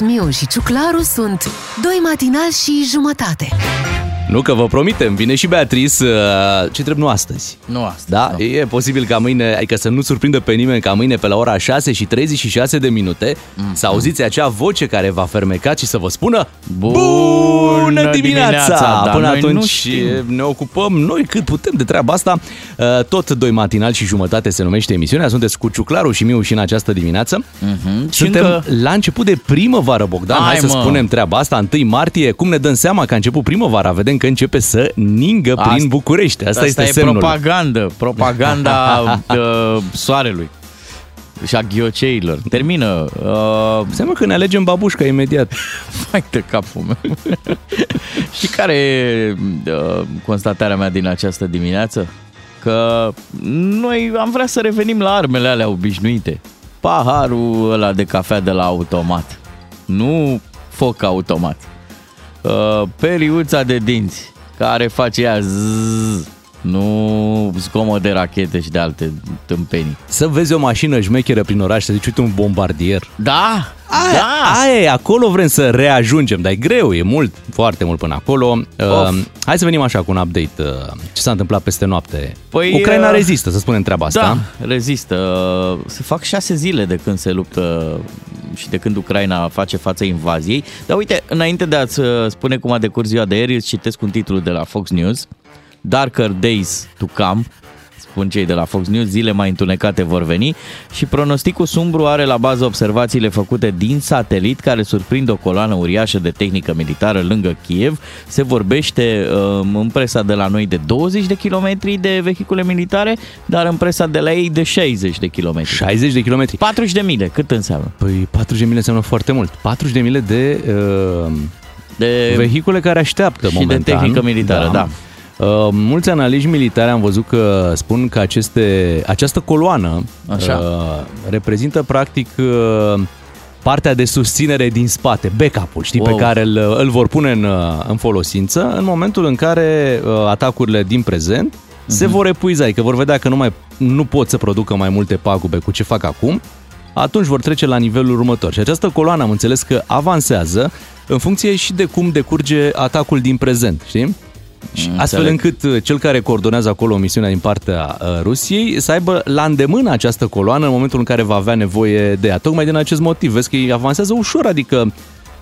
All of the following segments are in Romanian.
Miu și Ciuclaru sunt doi matinali și jumătate. Nu că vă promitem, vine și Beatrice, uh, ce trebuie nu astăzi. Nu astăzi. Da? Nu. E posibil ca mâine, adică să nu surprindă pe nimeni ca mâine pe la ora 6 și 36 de minute Mm. să auziți acea voce care va fermeca și să vă spună Bună dimineața! Dar Până noi nu atunci știm. ne ocupăm noi cât putem de treaba asta. Uh, Tot doi matinal și jumătate se numește emisiunea. Sunteți cu Ciuclaru și Miu și în această dimineață. Mhm. Și Suntem încă- la început de primăvară, Bogdan. Hai, Hai, să mă. spunem treaba asta. 1 martie, cum ne dăm seama că a început primăvara? Vedem că începe să ningă prin Asta- București. Asta, Asta este e semnul. propagandă. Propaganda uh, soarelui și a ghioceilor. Termină. Uh, Seamă că ne alegem babușca imediat. Hai de capul meu. și care e uh, constatarea mea din această dimineață? Că noi am vrea să revenim la armele alea obișnuite. Paharul ăla de cafea de la automat. Nu foc automat. Uh, periuța de dinți care face ea zzz, nu zgomot de rachete și de alte tâmpenii. Să vezi o mașină șmecheră prin oraș, să zici, uite un bombardier. Da, Aia, da. aia e, acolo vrem să reajungem, dar e greu, e mult, foarte mult până acolo. Uh, hai să venim așa cu un update. Uh, ce s-a întâmplat peste noapte? Păi, Ucraina uh, rezistă, să spunem treaba asta. Da, rezistă. Se fac șase zile de când se luptă și de când Ucraina face față invaziei. Dar uite, înainte de a-ți uh, spune cum a decurs ziua de ieri, îți citesc un titlu de la Fox News. Darker Days to Come, spun cei de la Fox News, zile mai întunecate vor veni și pronosticul sumbru are la bază observațiile făcute din satelit care surprind o coloană uriașă de tehnică militară lângă Kiev. Se vorbește um, în presa de la noi de 20 de kilometri de vehicule militare, dar în presa de la ei de 60 de kilometri. 60 de kilometri. 40 de mile, cât înseamnă? Păi 40 de mile înseamnă foarte mult. 40 de mile de uh, De vehicule care așteaptă și de momentan. tehnică militară, da. Uh, mulți analiști militari am văzut că spun că aceste, această coloană Așa. uh, reprezintă practic uh, partea de susținere din spate, backup-ul, știi, Wow. pe care îl, îl vor pune în, uh, în folosință în momentul în care uh, atacurile din prezent se vor epuiza, adică vor vedea că nu, mai, nu pot să producă mai multe pagube cu ce fac acum, atunci vor trece la nivelul următor. Și această coloană am înțeles că avansează în funcție și de cum decurge atacul din prezent, știi? Și Mm, astfel înțeleg. încât uh, cel care coordonează acolo misiunea din partea uh, Rusiei să aibă la îndemână această coloană în momentul în care va avea nevoie de ea. Tocmai din acest motiv, vezi că ei avansează ușor, adică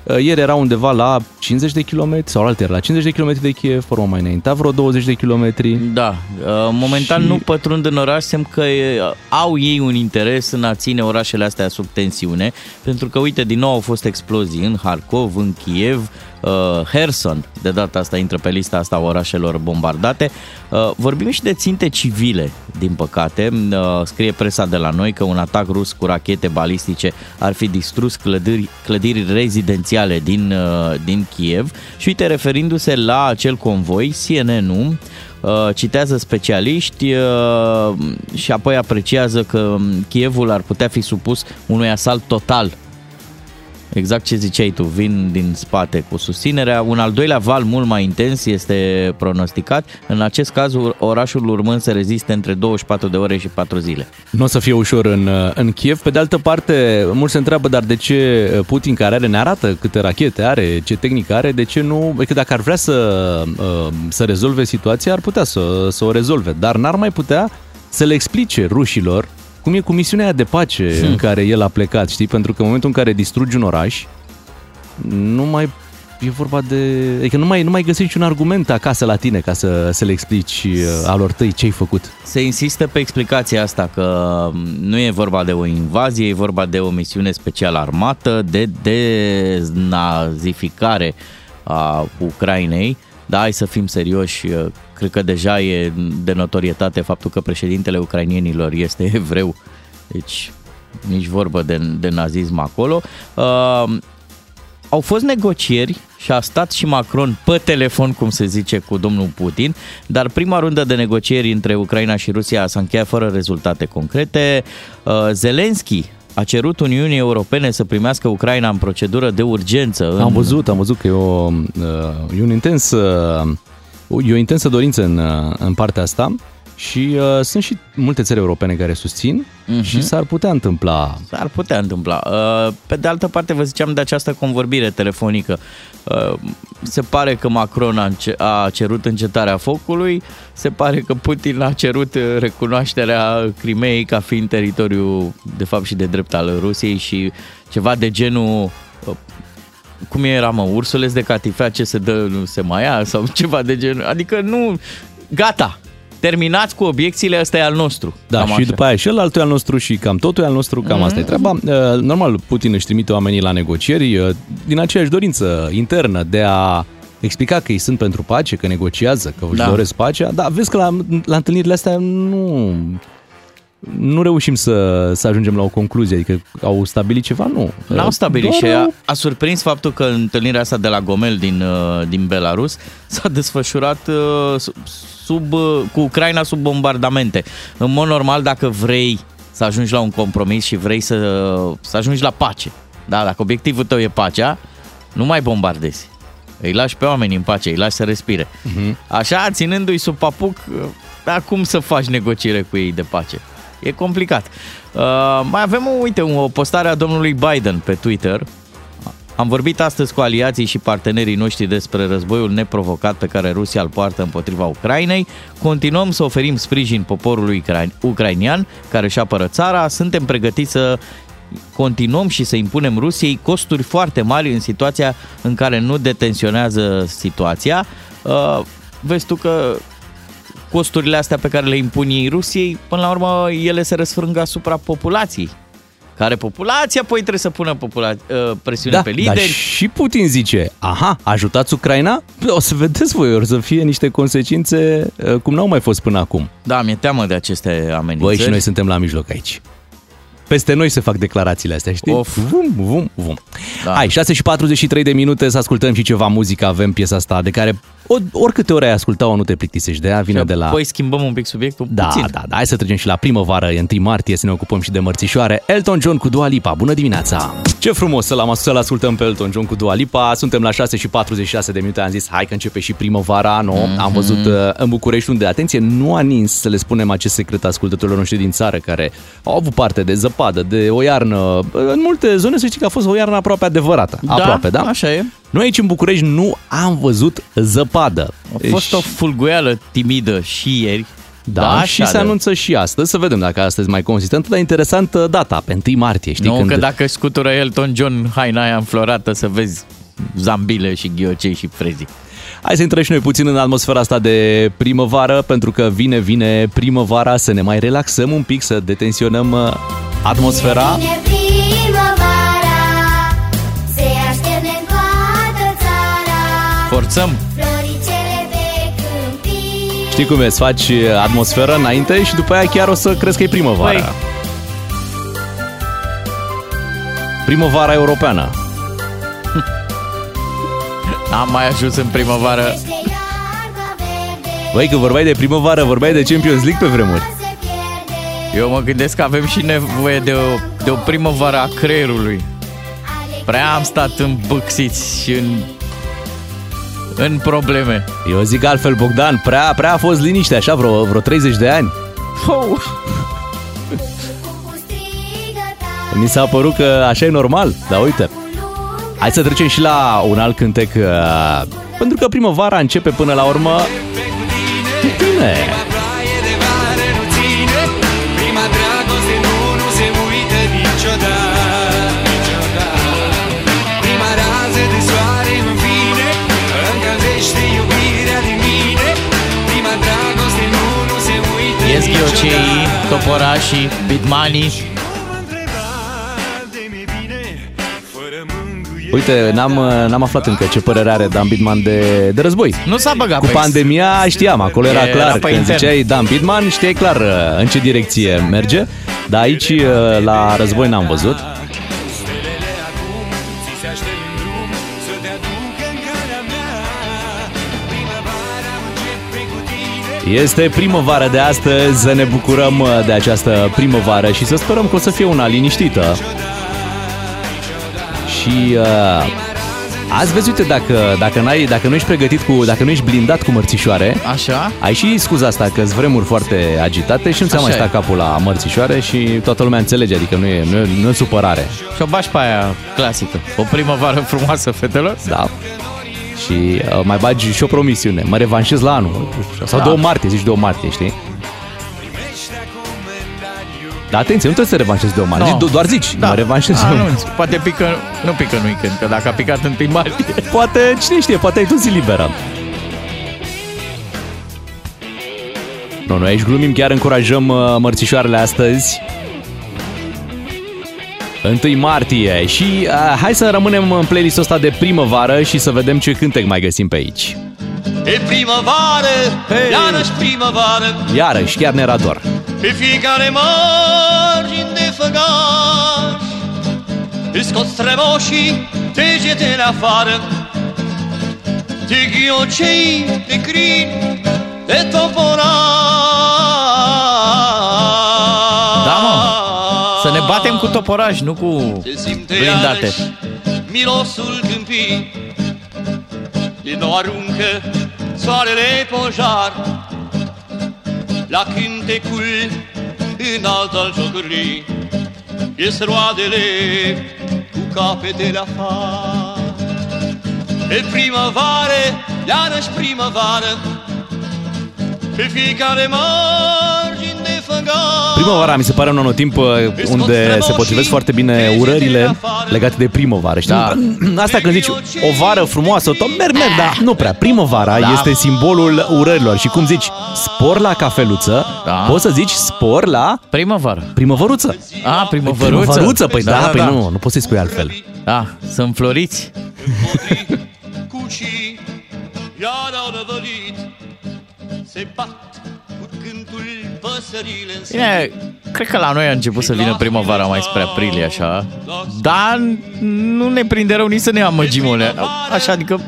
uh, ieri era undeva la 50 de km sau alte la 50 de km de Kiev, urmă mai înaintea vreo 20 de km. Da, uh, momentan Și- nu pătrund în oraș, semn că e, au ei un interes în a ține orașele astea sub tensiune, pentru că, uite, din nou au fost explozii în Harkov, în Kiev, uh, Herson, de data asta intră pe lista asta a orașelor bombardate. Uh, vorbim și de ținte civile, din păcate. Uh, scrie presa de la noi că un atac rus cu rachete balistice ar fi distrus clădiri, clădiri rezidențiale din, uh, din Kiev și uite, referindu-se la acel convoi, CNN-ul uh, citează specialiști uh, și apoi apreciază că Kievul ar putea fi supus unui asalt total Exact ce ziceai tu, vin din spate cu susținerea. Un al doilea val mult mai intens este pronosticat. În acest caz, orașul urmând să reziste între 24 de ore și 4 zile. Nu o să fie ușor în, uh, în Kiev. Pe de altă parte, mulți se întreabă, dar de ce Putin, care are, ne arată câte rachete are, ce tehnică are, de ce nu... Că dacă ar vrea să, uh, să rezolve situația, ar putea să, să o rezolve, dar n-ar mai putea să le explice rușilor cum e cu misiunea aia de pace Hmm. în care el a plecat, știi? Pentru că în momentul în care distrugi un oraș, nu mai e vorba de... Adică nu mai, nu mai găsești un argument acasă la tine ca să, să le explici uh, alor tăi ce ai făcut. Se insistă pe explicația asta că nu e vorba de o invazie, e vorba de o misiune special armată, de deznazificare a Ucrainei. Da, hai să fim serioși, cred că deja e de notorietate faptul că președintele ucrainienilor este evreu, deci nici vorbă de, de nazism acolo. Uh, au fost negocieri și a stat și Macron pe telefon, cum se zice, cu domnul Putin, dar prima rundă de negocieri între Ucraina și Rusia s-a încheiat fără rezultate concrete. Uh, Zelensky a cerut Uniunii Europene să primească Ucraina în procedură de urgență. În... Am văzut, am văzut că e, o, uh, e un intens, uh, e o intensă dorință în, uh, în partea asta Și uh, sunt și multe țări europene care susțin uh-huh. și s-ar putea întâmpla. S-ar putea întâmpla. Uh, pe de altă parte, vă ziceam de această convorbire telefonică. Uh, se pare că Macron a, înce- a cerut încetarea focului, se pare că Putin a cerut recunoașterea Crimeei ca fiind teritoriu, de fapt, și de drept al Rusiei și ceva de genul uh, cum era, mă, ursuleț de catifea ce se dă, nu se mai ia sau ceva de genul. Adică nu, gata, terminați cu obiecțiile, ăsta e al nostru. Da, Cam și așa. după aia și altul e al nostru și cam totul e al nostru, cam mm-hmm. asta e treaba. Uh, Normal, Putin își trimite oamenii la negocieri uh, din aceeași dorință internă de a explica că ei sunt pentru pace, că negociază, că își Da. doresc pacea, dar vezi că la, la întâlnirile astea nu, nu reușim să, să ajungem la o concluzie, adică au stabilit ceva, nu. N-au Uh, stabilit doar și a, au- a surprins faptul că întâlnirea asta de la Gomel din, uh, din Belarus s-a desfășurat uh, sub- sub, uh, cu Ucraina sub bombardamente. În mod normal, dacă vrei să ajungi la un compromis și vrei să, să ajungi la pace, da, dacă obiectivul tău e pacea, nu mai bombardezi. Îi lași pe oameni în pace, îi lași să respire. Mhm. Așa, ținându-i sub papuc, uh, da, cum să faci negociere cu ei de pace? E complicat. Uh, mai avem, uite, o postare a domnului Biden pe Twitter. Am vorbit astăzi cu aliații și partenerii noștri despre războiul neprovocat pe care Rusia îl poartă împotriva Ucrainei. Continuăm să oferim sprijin poporului ucra- ucrainian care își apără țara. Suntem pregătiți să continuăm și să impunem Rusiei costuri foarte mari în situația în care nu detenționează situația. Uh, vezi tu că costurile astea pe care le impun ei Rusiei, până la urmă ele se răsfrâng asupra populației. Care populația apoi trebuie să pună popula- uh, presiune Da, pe dar lideri. și Putin zice, aha, ajutați Ucraina? O să vedeți voi, o să fie niște consecințe uh, cum n-au mai fost până acum. Da, mi-e teamă de aceste amenințări. Băi, și noi suntem la mijloc aici. Peste noi se fac declarațiile astea, știi? Of. Vum, vum, vum. Da. Hai, 6 și 43 de minute să ascultăm și ceva muzică. Avem piesa asta de care o, oricâte ori ai asculta-o nu te plictisești de ea, vine de la... Păi schimbăm un pic subiectul Da, puțin. da, da, hai să trecem și la primăvară, e 1 martie, să ne ocupăm și de mărțișoare. Elton John cu Dua Lipa, bună dimineața! Ce frumos să-l, să-l ascultăm pe Elton John cu Dua Lipa. Suntem la 6 și 46 de minute, am zis, hai că începe și primăvara, nu? Mm-hmm. Am văzut uh, în București unde, atenție, nu a nins să le spunem acest secret ascultătorilor noștri din țară care au avut parte de zăpadă, de o iarnă. În multe zone să știi că a fost o iarnă aproape adevărată. aproape, da? Așa e. Noi aici în București nu am văzut zăpadă. A fost o fulguială timidă și ieri. Da, așa și se de- anunță și astăzi, să vedem dacă astăzi mai consistentă, dar interesant uh, data, pe 1 martie, știi? Nu, când... că dacă scutură Elton John haina aia înflorată să vezi zambile și ghiocei și frezii. Hai să intrăm și noi puțin în atmosfera asta de primăvară, pentru că vine, vine primăvara, să ne mai relaxăm un pic, să detensionăm uh, atmosfera. Vine primăvara, Forțăm! floricele pe câmpii. Știi cum e, îți faci uh, atmosferă înainte și după aia chiar o să crezi că e primăvara. Păi. Primăvara europeană. Am mai ajuns în primăvară. Crește iarba verde, Băi, că vorbeai de primăvară, vorbeai de Champions League pe vremuri. se pierde. Eu mă gândesc că avem și nevoie de o, de o primăvară a creierului. Prea am stat în băxiți și în, în probleme. Eu zic altfel, Bogdan, prea, prea a fost liniște, așa, vreo, vreo 30 de ani. Oh. Cu strigăta, Mi s-a părut că așa e normal, dar uite. Hai să trecem și la un alt cântec, uh, pentru că primăvara începe până la urmă... Bine! Uită Ies ghiocei, niciodată toporașii, bitmanii. Mă întreba de mi bine Fără mângâiere Uite, n-am, uh, n-am aflat încă ce părere are Dan Bidman de, de război. Nu s-a băgat Cu pe pandemia știam, acolo era Era clar. pe Când intern. ziceai Dan Bidman, știai clar uh, în ce direcție merge. Dar aici, uh, la război, n-am văzut. Este primăvară de astăzi, să ne bucurăm uh, de această primăvară și să sperăm că o să fie una liniștită. Și uh, Azi vezi, uite, dacă, dacă, n-ai, dacă nu ești pregătit cu, dacă nu ești blindat cu mărțișoare, Așa? ai și scuza asta că sunt vremuri foarte agitate și nu ți-a Așa mai stat e. capul la mărțișoare și toată lumea înțelege, adică nu e, nu e, nu e supărare. Și o bași pe aia clasică. O primăvară frumoasă, fetelor? Da. Și uh, mai bagi și o promisiune. Mă revanșez la anul. Sau Da. 2 martie, zici 2 martie, știi? Dar atenție, nu trebuie să te revanșezi 2 martie. No. Zici, doar zici, mă revanșez. Anunț. Poate pică, nu pică în weekend, că dacă a picat în martie. Poate, cine știe, poate ai tu zi liberă. Nu, noi aici glumim, chiar încurajăm uh, mărțișoarele astăzi. 1 martie și uh, hai să rămânem în playlistul ăsta de primăvară și să vedem ce cântec mai găsim pe aici. E primăvară, Hei! iarăși primăvară Iarăși, chiar ne era dor. Pe fiecare margine de făgaș Îți scoți strămoșii degetele afară De ghiocei, de crin, de toporaș toporaj, nu cu Se simte blindate. iarăși mirosul câmpii. Din nou aruncă soarele pojar. La cântecul înalt al jocurii Ies roadele cu capetele afară. E primăvară, iarăși primăvară Pe fiecare margine de făgaș Primăvara mi se pare un anotimp uh, unde se potrivesc foarte bine urările legate de primăvară. Știi? Da. Asta când zici o vară frumoasă, tot merg, merg, dar nu prea. Primăvara Da. este simbolul urărilor și cum zici spor la cafeluță, Da. poți să zici spor la primăvară. primăvăruță. A, primăvăruță. Primăvăruță, păi da, da, păi nu, nu poți să-i spui altfel. Da, sunt floriți. Cucii iar au răvălit Se bat cu cântul păsările în Bine, cred că la noi a început să vină primăvara mai spre aprilie, așa. Dar nu ne prinde rău nici să ne amăgim, ole. Așa, adică,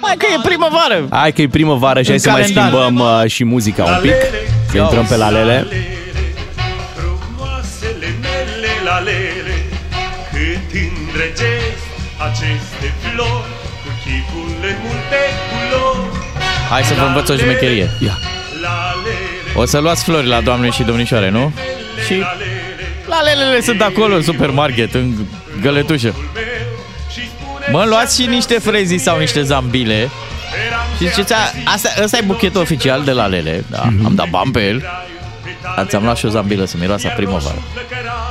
hai că e primăvară. Hai că e primăvară și hai În să mai calendar. schimbăm uh, și muzica un pic. Să intrăm pe la lele. Frumoasele mele lalele Cât îndrăgesc aceste flori Cu chipul în multe culori Hai să vă învăț o șmecherie. Ia. Lalele, O să luați flori la doamne și domnișoare, nu? Și lalele lalelele sunt acolo în supermarket, în găletușă. Și spune Mă, luați și niște frezii sau niște zambile și ziceți, "A, asta, ăsta e buchetul oficial de lalele, da, am dat bani pe el, dar ți-am luat și o zambilă să miroasă a primăvară.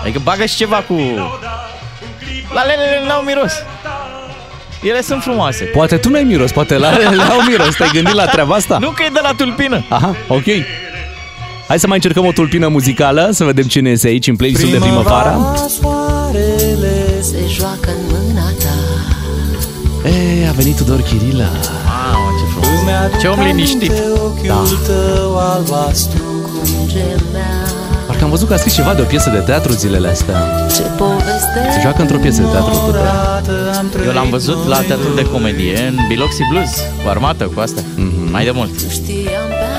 Adică bagă și ceva cu... Lalelele n-au miros. Ele sunt frumoase. Poate tu n-ai miros, poate la lele au miros. Te-ai gândit la treaba asta? Nu că e de la tulpină. Aha, ok. Hai să mai încercăm o tulpină muzicală, să vedem cine este aici în playlistul de primăvară. Soarele se joacă în mâna ta E, a venit Tudor Chirila. Mamă, ce frumos. Ce om liniștit. Da. Gemea Parcă am văzut că a scris ceva de o piesă de teatru zilele astea. Ce poveste Se joacă într-o piesă de teatru. Tudor. Eu l-am văzut la teatru de comedie în Biloxi Blues, cu armată, cu astea. Mai de mult. Știam pe atunci când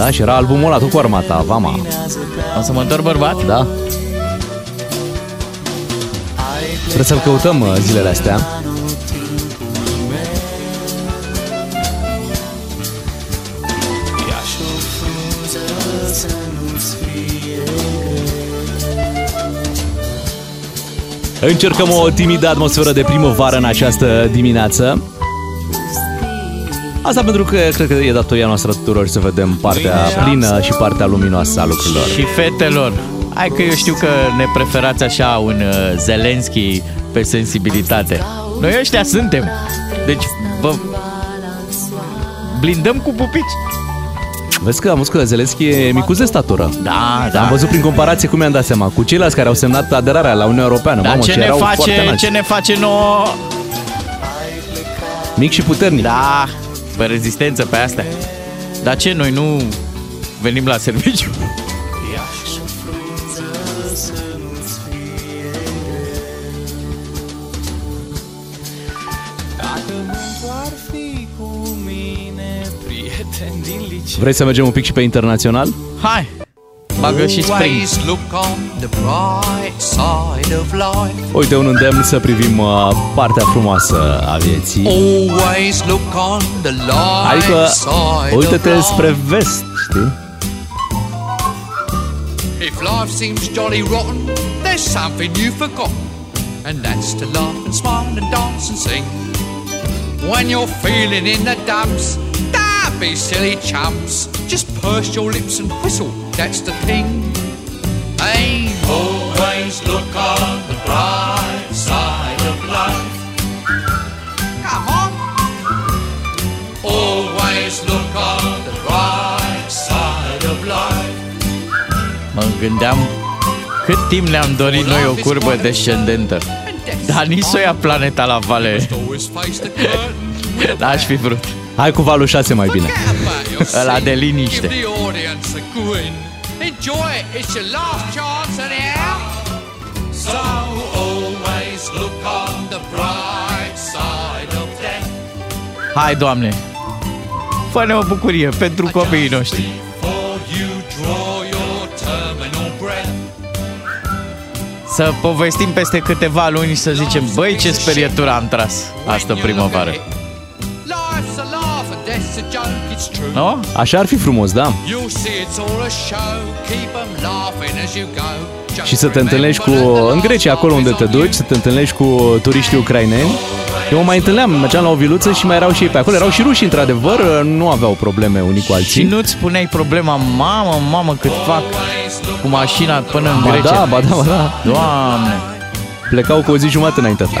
Da, și era albumul ăla tot cu armata, Vama. O să mă întorc bărbat? Da. Trebuie să-l căutăm uh, zilele astea. Încercăm o timidă atmosferă de primăvară în această dimineață. Asta pentru că cred că e datoria noastră tuturor să vedem partea plină și partea luminoasă a lucrurilor. Și fetelor. Hai că eu știu că ne preferați așa un uh, Zelenski pe sensibilitate. Noi ăștia suntem. Deci vă blindăm cu pupici. Vezi că am văzut că Zelenski e micuț de statură. Da, Dar am văzut prin comparație cum mi-am dat seama cu ceilalți care au semnat aderarea la Uniunea Europeană. Dar Mamă, ce ce ne, erau foarte face, înalți. ce ne face nouă? Mic și puternic. Da, pe rezistență pe astea. Dar ce, noi nu venim la serviciu? Vrei să mergem un pic și pe internațional? Hai! Bagă și spring. Always look on the bright side of life. Uite, un îndemn să privim uh, partea frumoasă a vieții. Always look on the light Adică, side uite-te of spre life. vest, știi? If life seems jolly rotten, there's something you've forgotten, and that's to laugh and smile and dance and sing. When you're feeling in the dumps, don't be silly chumps. Just purse your lips and whistle, that's the thing. Hey, Always look on the bright side of life. come on. Always look on the bright side of life. Mă gândeam cât timp ne-am dorit noi o curbă descendentă. Dar nici să o ia planeta la vale. Always face the curtain with a N-aș fi vrut. Hai cu valul 6 mai bine. Forget about your Ăla sin. de liniște. Give the audience a grin. Enjoy it. It's your last chance anyhow. So always look on the bright side of death. Hai, Doamne! Fă-ne o bucurie pentru copiii noștri. Before you draw your terminal breath. Să povestim peste câteva luni și să zicem, băi, ce sperietură am tras astă primăvară. Life's a laugh and death's a joke, it's true. Nu? Așa ar fi frumos, da? You'll see it's all a show. Keep 'em laughing as you go. Just Și să te întâlnești cu, remember the în Grecia, last acolo unde laugh te is on duci, să te întâlnești cu turiștii ucraineni. Eu mă mai întâlneam, mergeam la o viluță și mai erau și ei pe acolo. Erau și ruși, într-adevăr, nu aveau probleme unii cu Și alții. nu-ți spuneai problema, mamă, mamă, cât fac cu mașina până în Ba Grecia. da, ba da, ba da. Doamne! Plecau cu o zi jumătate înainte ta.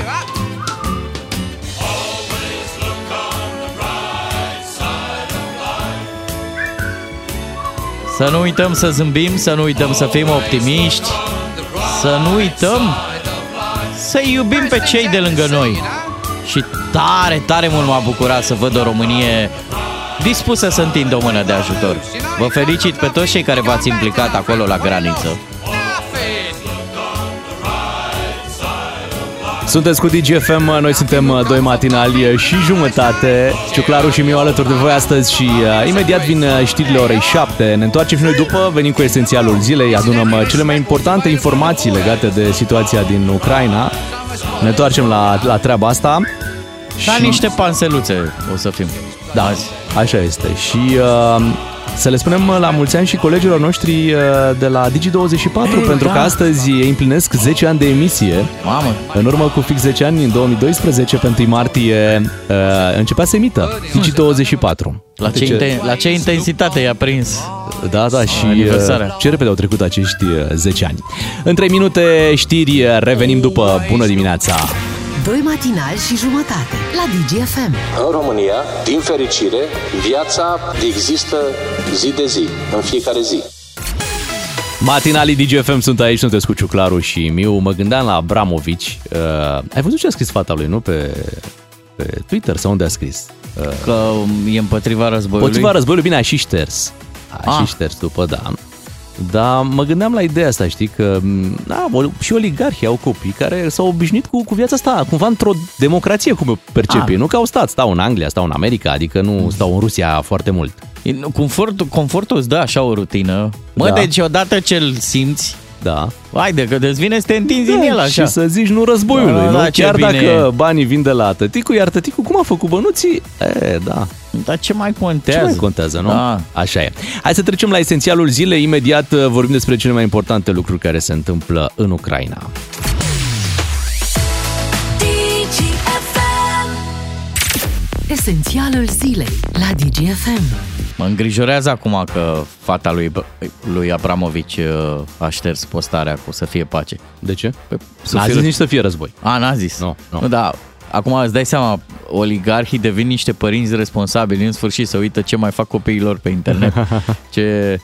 Să nu uităm să zâmbim, să nu uităm să fim optimiști, să nu uităm să iubim pe cei de lângă noi. Și tare, tare mult m-a bucurat să văd o Românie dispusă să întindă o mână de ajutor. Vă felicit pe toți cei care v-ați implicat acolo la graniță. Sunteți cu DGFM, noi suntem uh, doi matinali și jumătate. Ciuclaru și Miu alături de voi astăzi și uh, imediat vin uh, știrile orei 7. Ne întoarcem și noi după, venim cu esențialul zilei, adunăm uh, cele mai importante informații legate de situația din Ucraina. Ne întoarcem la, la treaba asta. Ca niște panseluțe o să fim. Da, Azi. așa este. Și uh, să le spunem uh, la mulți ani și colegilor noștri uh, de la Digi24, Ei, pentru da. că astăzi ei împlinesc 10 ani de emisie. Mamă, În urmă cu fix 10 ani, în 2012, pe 1 martie, uh, începea să emită Digi24. la ce, inten- la ce intensitate i-a prins. Da, da, și Aniversarea. uh, ce repede au trecut acești uh, 10 ani. În 3 minute știri, uh, revenim după Bună dimineața! Doi matinali și jumătate la DGFM. În România, din fericire, viața există zi de zi, în fiecare zi. Matinalii DGFM sunt aici, sunteți cu Ciuclaru și Miu. Mă gândeam la Abramovici. Uh, ai văzut ce a scris fata lui, nu? Pe, pe Twitter sau unde a scris? Uh, Că e împotriva războiului. Potriva războiului, bine, a și șters. A Ah. și șters după, da. Dar mă gândeam la ideea asta, știi, că da, o- și oligarhii au copii care s-au obișnuit cu, cu viața asta, cumva într-o democrație, cum o percepi. Ah. Nu că au stat, stau în Anglia, stau în America, adică nu stau în Rusia foarte mult. E- Confortul, confortul îți dă așa o rutină. Mă, Da. deci odată ce îl simți, Da. haide că îți vine să te întinzi în el așa. Și să zici nu războiului, Da, nu? da, ce Chiar bine dacă e. banii vin de la tăticu, iar tăticu cum a făcut bănuții? E, da. Dar ce mai contează? Ce mai contează, nu? Da. Așa e. Hai să trecem la esențialul zilei. Imediat uh, vorbim despre cele mai importante lucruri care se întâmplă în Ucraina. Esențialul zilei la DGFM. Mă îngrijorează acum că fata lui, lui Abramovici uh, a șters postarea cu să fie pace. De ce? Pe, N-a fie- zis nici să fie război. A, n-a zis. Nu, nu. nu da, acum îți dai seama, oligarhii devin niște părinți responsabili, în sfârșit să uită ce mai fac copiilor pe internet. ce...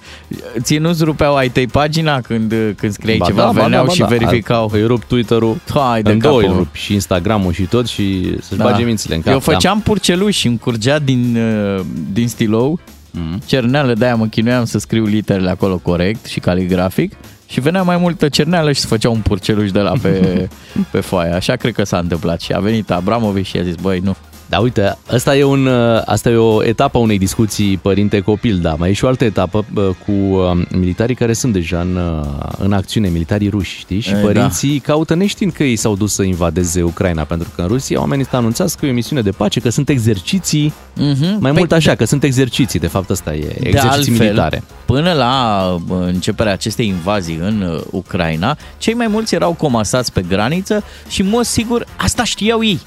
Ție nu-ți rupeau ai tăi pagina când, când scriai Ba ceva, da, ba veneau da, ba și da. verificau. Îi rup Twitter-ul Hai de în două, capul îi rup și Instagram-ul și tot și să-și Da. bage mințile în cap. Eu făceam purceluși și îmi curgea din, uh, din stilou Mhm. cerneală, de-aia mă chinuiam să scriu literele acolo corect și caligrafic și venea mai multă cerneală și se făcea un purceluș de la pe, pe foaie. Așa cred că s-a întâmplat și a venit Abramovic și a zis, băi, nu, Da, uite, asta e, un, uh, asta e o etapă a unei discuții părinte-copil, da. Mai e și o altă etapă uh, cu uh, militarii care sunt deja în, uh, în acțiune, militarii ruși, știi? Și E, părinții caută neștiind că ei s-au dus să invadeze Ucraina, pentru că în Rusia oamenii ăsta anunțați că e o misiune de pace, că sunt exerciții, Mhm. mai Păi, mult așa, că sunt exerciții, de fapt asta e, De exerciții altfel, militare. până la uh, începerea acestei invazii în uh, Ucraina, cei mai mulți erau comasați pe graniță și, în mod sigur, asta știau ei.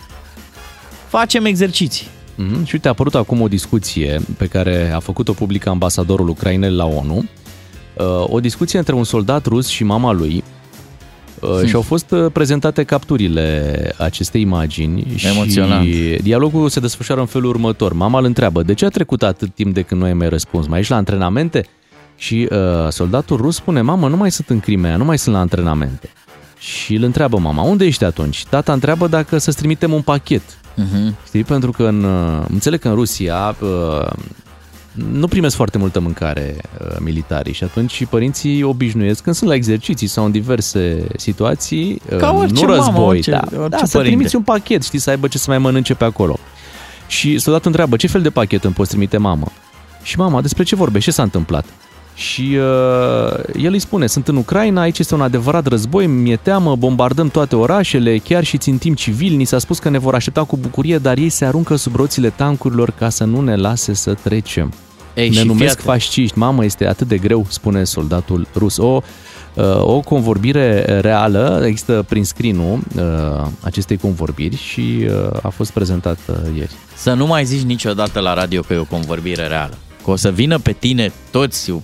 Facem exerciții. Mm-hmm. Și uite, a apărut acum o discuție pe care a făcut-o public ambasadorul Ucrainei la ONU. Uh, O discuție între un soldat rus și mama lui uh, și au fost uh, prezentate capturile acestei imagini Emoționant. și dialogul se desfășoară în felul următor. Mama îl întreabă, de ce a trecut atât timp de când nu ai mai răspuns? Mai ești la antrenamente? Și uh, soldatul rus spune, mamă, nu mai sunt în Crimea, nu mai sunt la antrenamente. Și îl întreabă mama, unde ești atunci? Tata întreabă dacă să-ți trimitem un pachet. Uh-huh. Știi? Pentru că în, uh, înțeleg că în Rusia uh, nu primesc foarte multă mâncare uh, militarii și atunci și părinții obișnuiesc când sunt la exerciții sau în diverse situații, uh, Ca orice nu mamă, război, orice- da, orice da, să părinte. trimiți un pachet, știi, să aibă ce să mai mănânce pe acolo. Și soldatul întreabă, ce fel de pachet îmi poți trimite, mamă? Și mama, despre ce vorbești? Ce s-a întâmplat? Și uh, el îi spune, sunt în Ucraina, aici este un adevărat război, mi-e teamă, bombardăm toate orașele, chiar și țintim civili, ni s-a spus că ne vor aștepta cu bucurie, dar ei se aruncă sub roțile tancurilor ca să nu ne lase să trecem. Ei, ne și numesc fii atent. fasciști, mamă, este atât de greu, spune soldatul rus. O, uh, o convorbire reală există prin screen-ul uh, acestei convorbiri și uh, a fost prezentată ieri. Să nu mai zici niciodată la radio că e o convorbire reală. Că o să vină pe tine toți uh,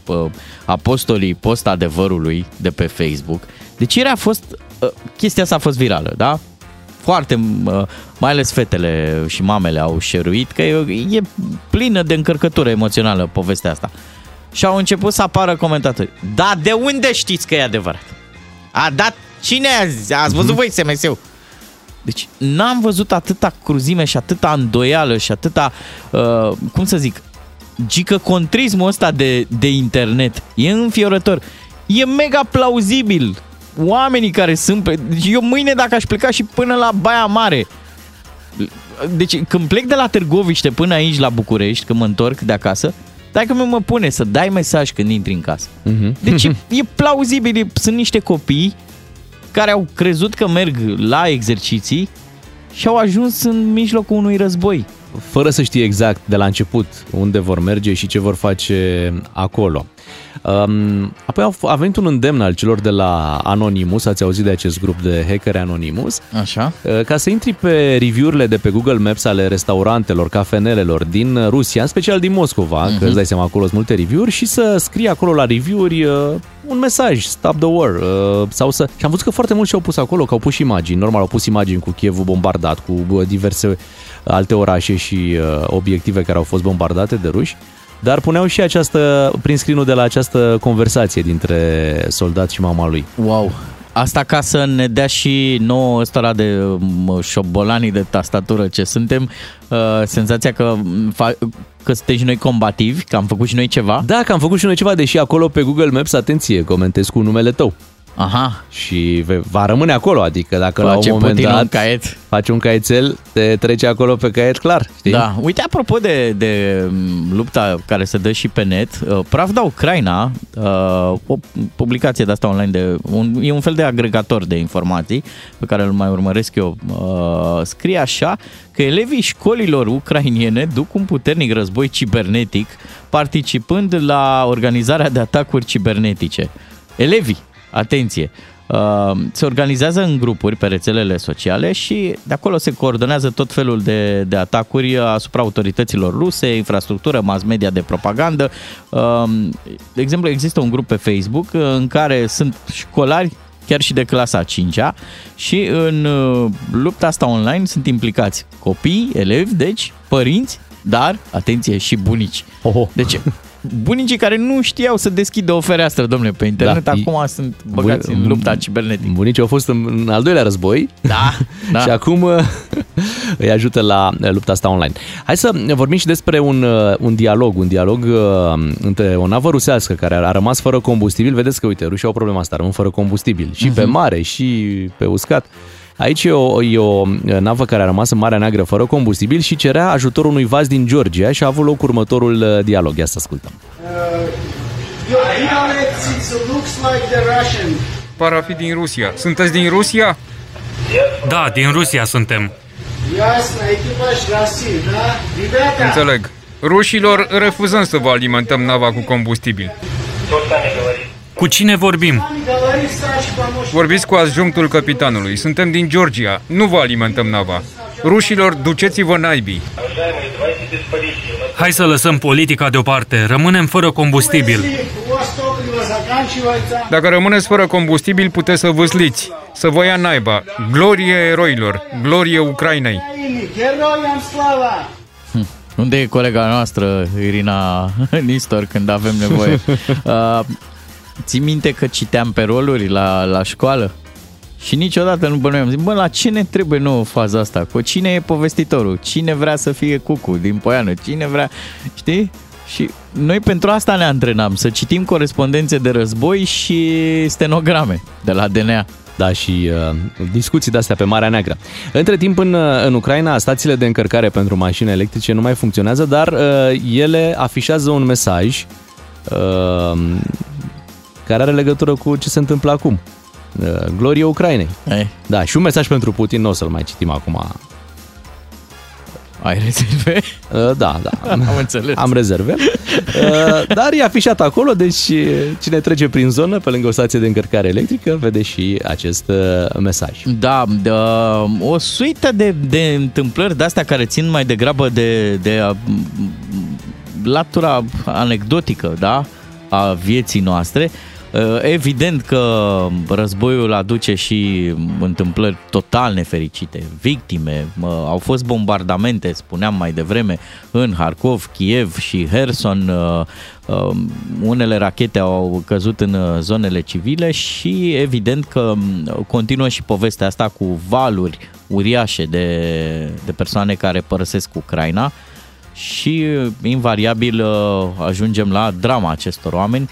apostolii post-adevărului de pe Facebook. Deci ieri a fost, uh, chestia asta a fost virală, da? Foarte, uh, mai ales fetele și mamele au șeruit că e, e plină de încărcătură emoțională povestea asta. Și au început să apară comentatori. Da, de unde știți că e adevărat? A dat cine azi? Ați văzut voi SMS-ul? Deci n-am văzut atâta cruzime și atâta îndoială și atâta, uh, cum să zic, gică contrismul ăsta de, de internet. E înfiorător. E mega plauzibil. Oamenii care sunt pe... Deci eu mâine dacă aș pleca și până la Baia Mare, deci când plec de la Târgoviște până aici la București, când mă întorc de acasă, dacă mi mă pune să dai mesaj când intri în casă. Deci e, e plauzibil, e- sunt niște copii care au crezut că merg la exerciții și au ajuns în mijlocul unui război. Fără să știe exact de la început unde vor merge și ce vor face acolo. Um, apoi a f- a venit un îndemn al celor de la Anonymous, ați auzit de acest grup de hackeri Anonymous, Așa. uh, ca să intri pe review-urile de pe Google Maps ale restaurantelor, cafenelelor din Rusia, în special din Moscova, uh-huh. că îți dai seama acolo sunt multe review-uri, și să scrii acolo la review-uri uh, un mesaj, stop the war, uh, sau să... Și am văzut că foarte mulți și-au pus acolo, că au pus și imagini, normal au pus imagini cu Kievul bombardat, cu uh, diverse alte orașe și uh, obiective care au fost bombardate de ruși, dar puneau și această, prin screen de la această conversație dintre soldat și mama lui. Wow. Asta ca să ne dea și nouă ăsta de mă, șobolanii de tastatură ce suntem, uh, senzația că, fa- că suntem și noi combativi, că am făcut și noi ceva. Da, că am făcut și noi ceva, deși acolo pe Google Maps, atenție, comentezi cu numele tău. Aha. Și ve- va rămâne acolo, adică dacă Face la un moment Putin dat un caiet. faci un caietel, te trece acolo pe caiet clar, știi? Da, uite, apropo de, de m, lupta care se dă și pe net, uh, Pravda Ucraina, uh, o publicație de asta online, de, un, e un fel de agregator de informații pe care îl mai urmăresc eu, uh, scrie așa că elevii școlilor ucrainiene duc un puternic război cibernetic participând la organizarea de atacuri cibernetice. Elevii, atenție! Uh, se organizează în grupuri pe rețelele sociale și de acolo se coordonează tot felul de, de atacuri asupra autorităților ruse, infrastructură, mass media de propagandă. Uh, De exemplu, există un grup pe Facebook uh, în care sunt școlari chiar și de clasa 5-a și în uh, lupta asta online sunt implicați copii, elevi, deci părinți, dar, atenție, și bunici. Oho. Deci, bunicii care nu știau să deschidă o fereastră, domnule, pe internet, Da. acum sunt băgați Bun- în lupta cibernetică. Bunicii au fost în, în al doilea război Da, da. și acum uh, îi ajută la uh, lupta asta online. Hai să vorbim și despre un, uh, un dialog, un dialog uh, între o navă rusească care a rămas fără combustibil. Vedeți că, uite, rușii au problema asta, rămân fără combustibil și Mhm. pe mare și pe uscat. Aici e o, e o navă care a rămas în Marea Neagră fără combustibil și cerea ajutorul unui vas din Georgia și a avut loc următorul uh, dialog. Ia să ascultăm. Par a fi din Rusia. Sunteți din Rusia? Da, din Rusia suntem. Înțeleg. Rușilor refuzăm să vă alimentăm nava cu combustibil. Cu cine vorbim? Vorbiți cu adjunctul capitanului. Suntem din Georgia. Nu vă alimentăm nava. Rușilor, duceți-vă naibii. Hai să lăsăm politica deoparte. Rămânem fără combustibil. Dacă rămâneți fără combustibil, puteți să vâsliți. Să vă ia naiba. Glorie eroilor. Glorie Ucrainei. Hm. Unde e colega noastră, Irina Nistor, când avem nevoie? Uh, ții minte că citeam pe roluri la, la școală? Și niciodată nu bănuiam. Zic, bă, la ce ne trebuie nouă faza asta? Cu cine e povestitorul? Cine vrea să fie cucu din Poiană? Cine vrea... Știi? Și noi pentru asta ne antrenam, să citim corespondențe de război și stenograme de la DNA. Da, și uh, discuții de-astea pe Marea Neagră. Între timp, în, uh, în Ucraina, stațiile de încărcare pentru mașini electrice nu mai funcționează, dar uh, ele afișează un mesaj uh, care are legătură cu ce se întâmplă acum. Uh, Glorie Ucrainei. Ei. Da, și un mesaj pentru Putin, nu o să-l mai citim acum. Ai rezerve? Uh, da, da. Am înțeles. Am rezerve. Uh, dar e afișat acolo, deci uh, cine trece prin zonă, pe lângă o stație de încărcare electrică, vede și acest uh, mesaj. Da, de, o suită de, de întâmplări de-astea care țin mai degrabă de, de a, latura anecdotică, da, a vieții noastre. Uh, Evident că războiul aduce și întâmplări total nefericite, victime, mă, au fost bombardamente, spuneam mai devreme, în Harkov, Kiev și Herson, uh, uh, unele rachete au căzut în uh, zonele civile și evident că um, continuă și povestea asta cu valuri uriașe de, de persoane care părăsesc Ucraina și uh, invariabil uh, ajungem la drama acestor oameni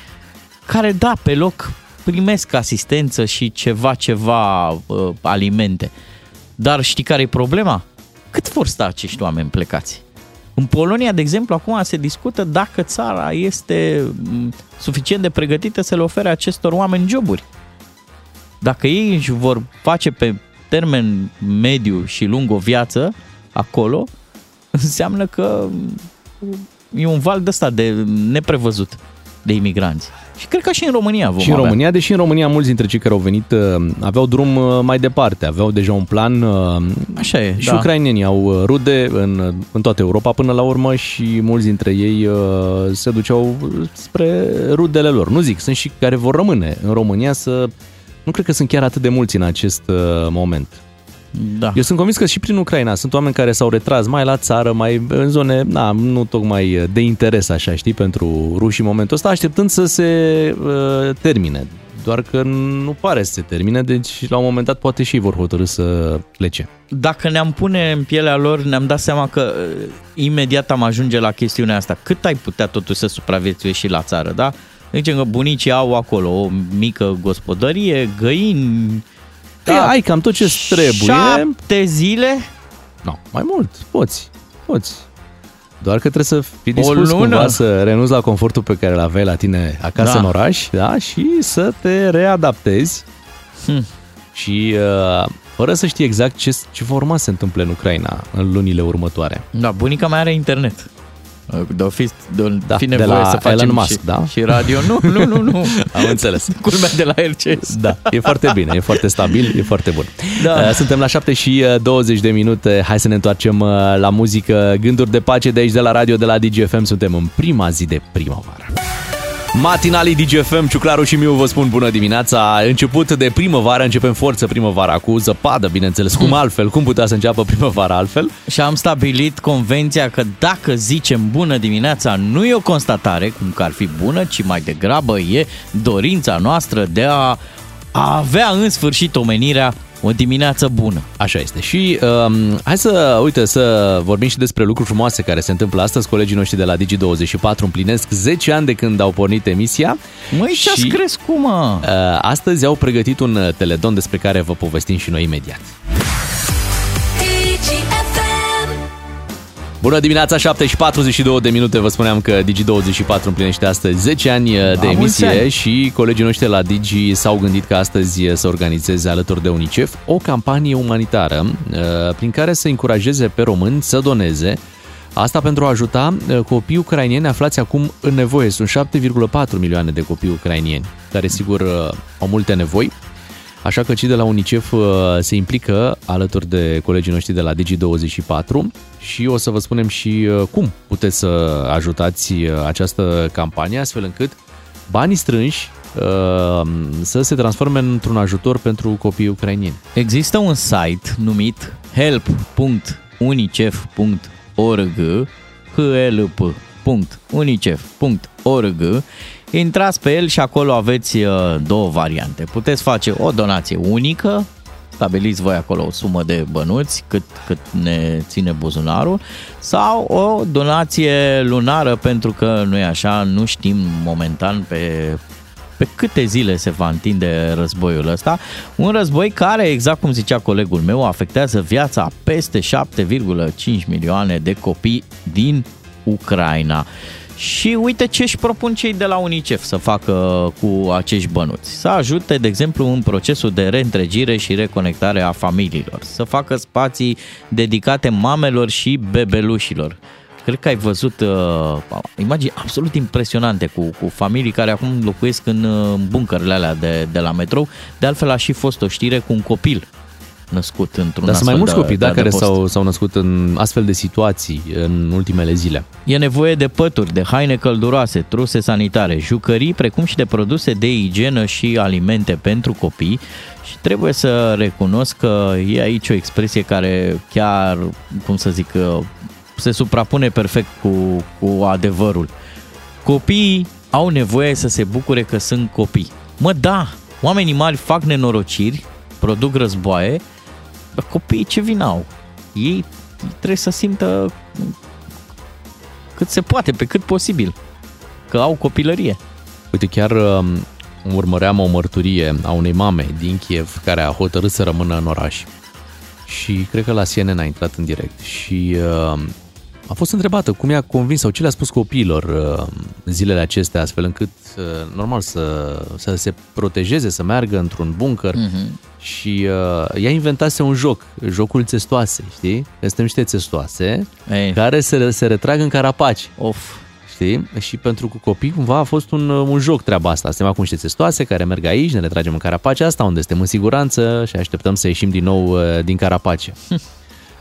care, da, pe loc primesc asistență și ceva, ceva uh, alimente. Dar știi care e problema? Cât vor sta acești oameni plecați? În Polonia, de exemplu, acum se discută dacă țara este m, suficient de pregătită să le ofere acestor oameni joburi. Dacă ei își vor face pe termen mediu și lung o viață acolo, înseamnă că e un val de ăsta de neprevăzut de imigranți. Și cred că și în România vom și în avea. România, deși în România mulți dintre cei care au venit uh, aveau drum uh, mai departe, aveau deja un plan. uh, Așa e, Și da. ucrainenii au uh, rude în, în toată Europa până la urmă și mulți dintre ei uh, se duceau spre rudele lor. Nu zic, sunt și care vor rămâne în România să... Nu cred că sunt chiar atât de mulți în acest uh, moment. Da. Eu sunt convins că și prin Ucraina sunt oameni care s-au retras mai la țară, mai în zone, na, nu tocmai de interes, așa, știi, pentru ruși în momentul ăsta, așteptând să se uh, termine. Doar că nu pare să se termine, deci la un moment dat poate și ei vor hotărâ să plece. Dacă ne-am pune în pielea lor, ne-am dat seama că uh, imediat am ajunge la chestiunea asta. Cât ai putea totuși să supraviețuiești și la țară, da? Zicem că bunicii au acolo o mică gospodărie, găini... Da, ai cam tot ce trebuie. Șapte zile? Nu, mai mult, poți, poți. Doar că trebuie să fii dispus lună? cumva să renunți la confortul pe care îl aveai la tine acasă Da. în oraș, da, și să te readaptezi Hm. și uh, fără să știi exact ce, ce va urma să se întâmple în Ucraina în lunile următoare. Da, bunica mea are internet. De-o fi, de Da, fi de nevoie la să facem Elon Musk, și, da? și radio. Nu, nu, nu, nu. Am înțeles. Culmea de la RCS. Da, e foarte bine, e foarte stabil, e foarte bun. Da. Uh, Suntem la 7 și uh, 20 de minute, hai să ne întoarcem uh, la muzică, gânduri de pace de aici, de la radio, de la DGFM, suntem în prima zi de primăvară. Matinalii DGFM, Ciuclaru și Miu vă spun bună dimineața. Început de primăvară, începem forță primăvara cu zăpadă, bineînțeles, cum altfel, cum putea să înceapă primăvara altfel? Și am stabilit convenția că dacă zicem bună dimineața, nu e o constatare, cum că ar fi bună, ci mai degrabă e dorința noastră de a, a avea în sfârșit omenirea o dimineață bună. Așa este. Și um, hai să, uite, să vorbim și despre lucruri frumoase care se întâmplă astăzi. Colegii noștri de la Digi24 împlinesc 10 ani de când au pornit emisia. Măi, ce-ați Și- crescut, mă? Uh, astăzi au pregătit un uh, teledon despre care vă povestim și noi imediat. Bună dimineața, 7 și 42 de minute. Vă spuneam că Digi24 împlinește astăzi 10 ani uh, de mulți emisie ani. și colegii noștri la Digi s-au gândit că astăzi uh, să organizeze alături de UNICEF o campanie umanitară uh, prin care să încurajeze pe români să doneze Asta pentru a ajuta uh, copiii ucrainieni aflați acum în nevoie. Sunt 7,4 milioane de copii ucrainieni, care sigur uh, au multe nevoi. Așa că cei de la UNICEF uh, se implică alături de colegii noștri de la Digi24 și o să vă spunem și uh, cum puteți să ajutați uh, această campanie, astfel încât banii strânși uh, să se transforme într-un ajutor pentru copiii ucrainieni. Există un site numit help.unicef.org help.unicef.org Intrați pe el și acolo aveți uh, două variante. Puteți face o donație unică, stabiliți voi acolo o sumă de bănuți cât, cât ne ține buzunarul sau o donație lunară pentru că nu e așa, nu știm momentan pe pe câte zile se va întinde războiul ăsta. Un război care, exact cum zicea colegul meu, afectează viața a peste 7,5 milioane de copii din Ucraina. Și uite ce își propun cei de la UNICEF să facă cu acești bănuți. Să ajute, de exemplu, în procesul de reîntregire și reconectare a familiilor. Să facă spații dedicate mamelor și bebelușilor. Cred că ai văzut uh, imagini absolut impresionante cu, cu familii care acum locuiesc în uh, buncările alea de, de la metrou. De altfel a și fost o știre cu un copil născut într-un Dar sunt mai astfel mulți de, copii da, de care adăpost. s-au, s-au născut în astfel de situații în ultimele zile. E nevoie de pături, de haine călduroase, truse sanitare, jucării, precum și de produse de igienă și alimente pentru copii. Și trebuie să recunosc că e aici o expresie care chiar, cum să zic, se suprapune perfect cu, cu adevărul. Copiii au nevoie să se bucure că sunt copii. Mă, da, oamenii mari fac nenorociri, produc războaie, dar copiii ce vin au? Ei trebuie să simtă cât se poate, pe cât posibil, că au copilărie. Uite, chiar um, urmăream o mărturie a unei mame din Kiev care a hotărât să rămână în oraș. Și cred că la CNN a intrat în direct și uh, a fost întrebată cum i-a convins sau ce le-a spus copiilor uh, zilele acestea, astfel încât, uh, normal, să, să se protejeze, să meargă într-un bunker Mhm. Și uh, ea inventase un joc, jocul țestoase, știi? Că Suntem niște țestoase Ei. care se, se retrag în carapaci. Of. Știi? Și pentru copii cumva a fost un, un joc treaba asta. Suntem acum niște țestoase care merg aici, ne retragem în carapace asta unde suntem în siguranță și așteptăm să ieșim din nou uh, din carapace.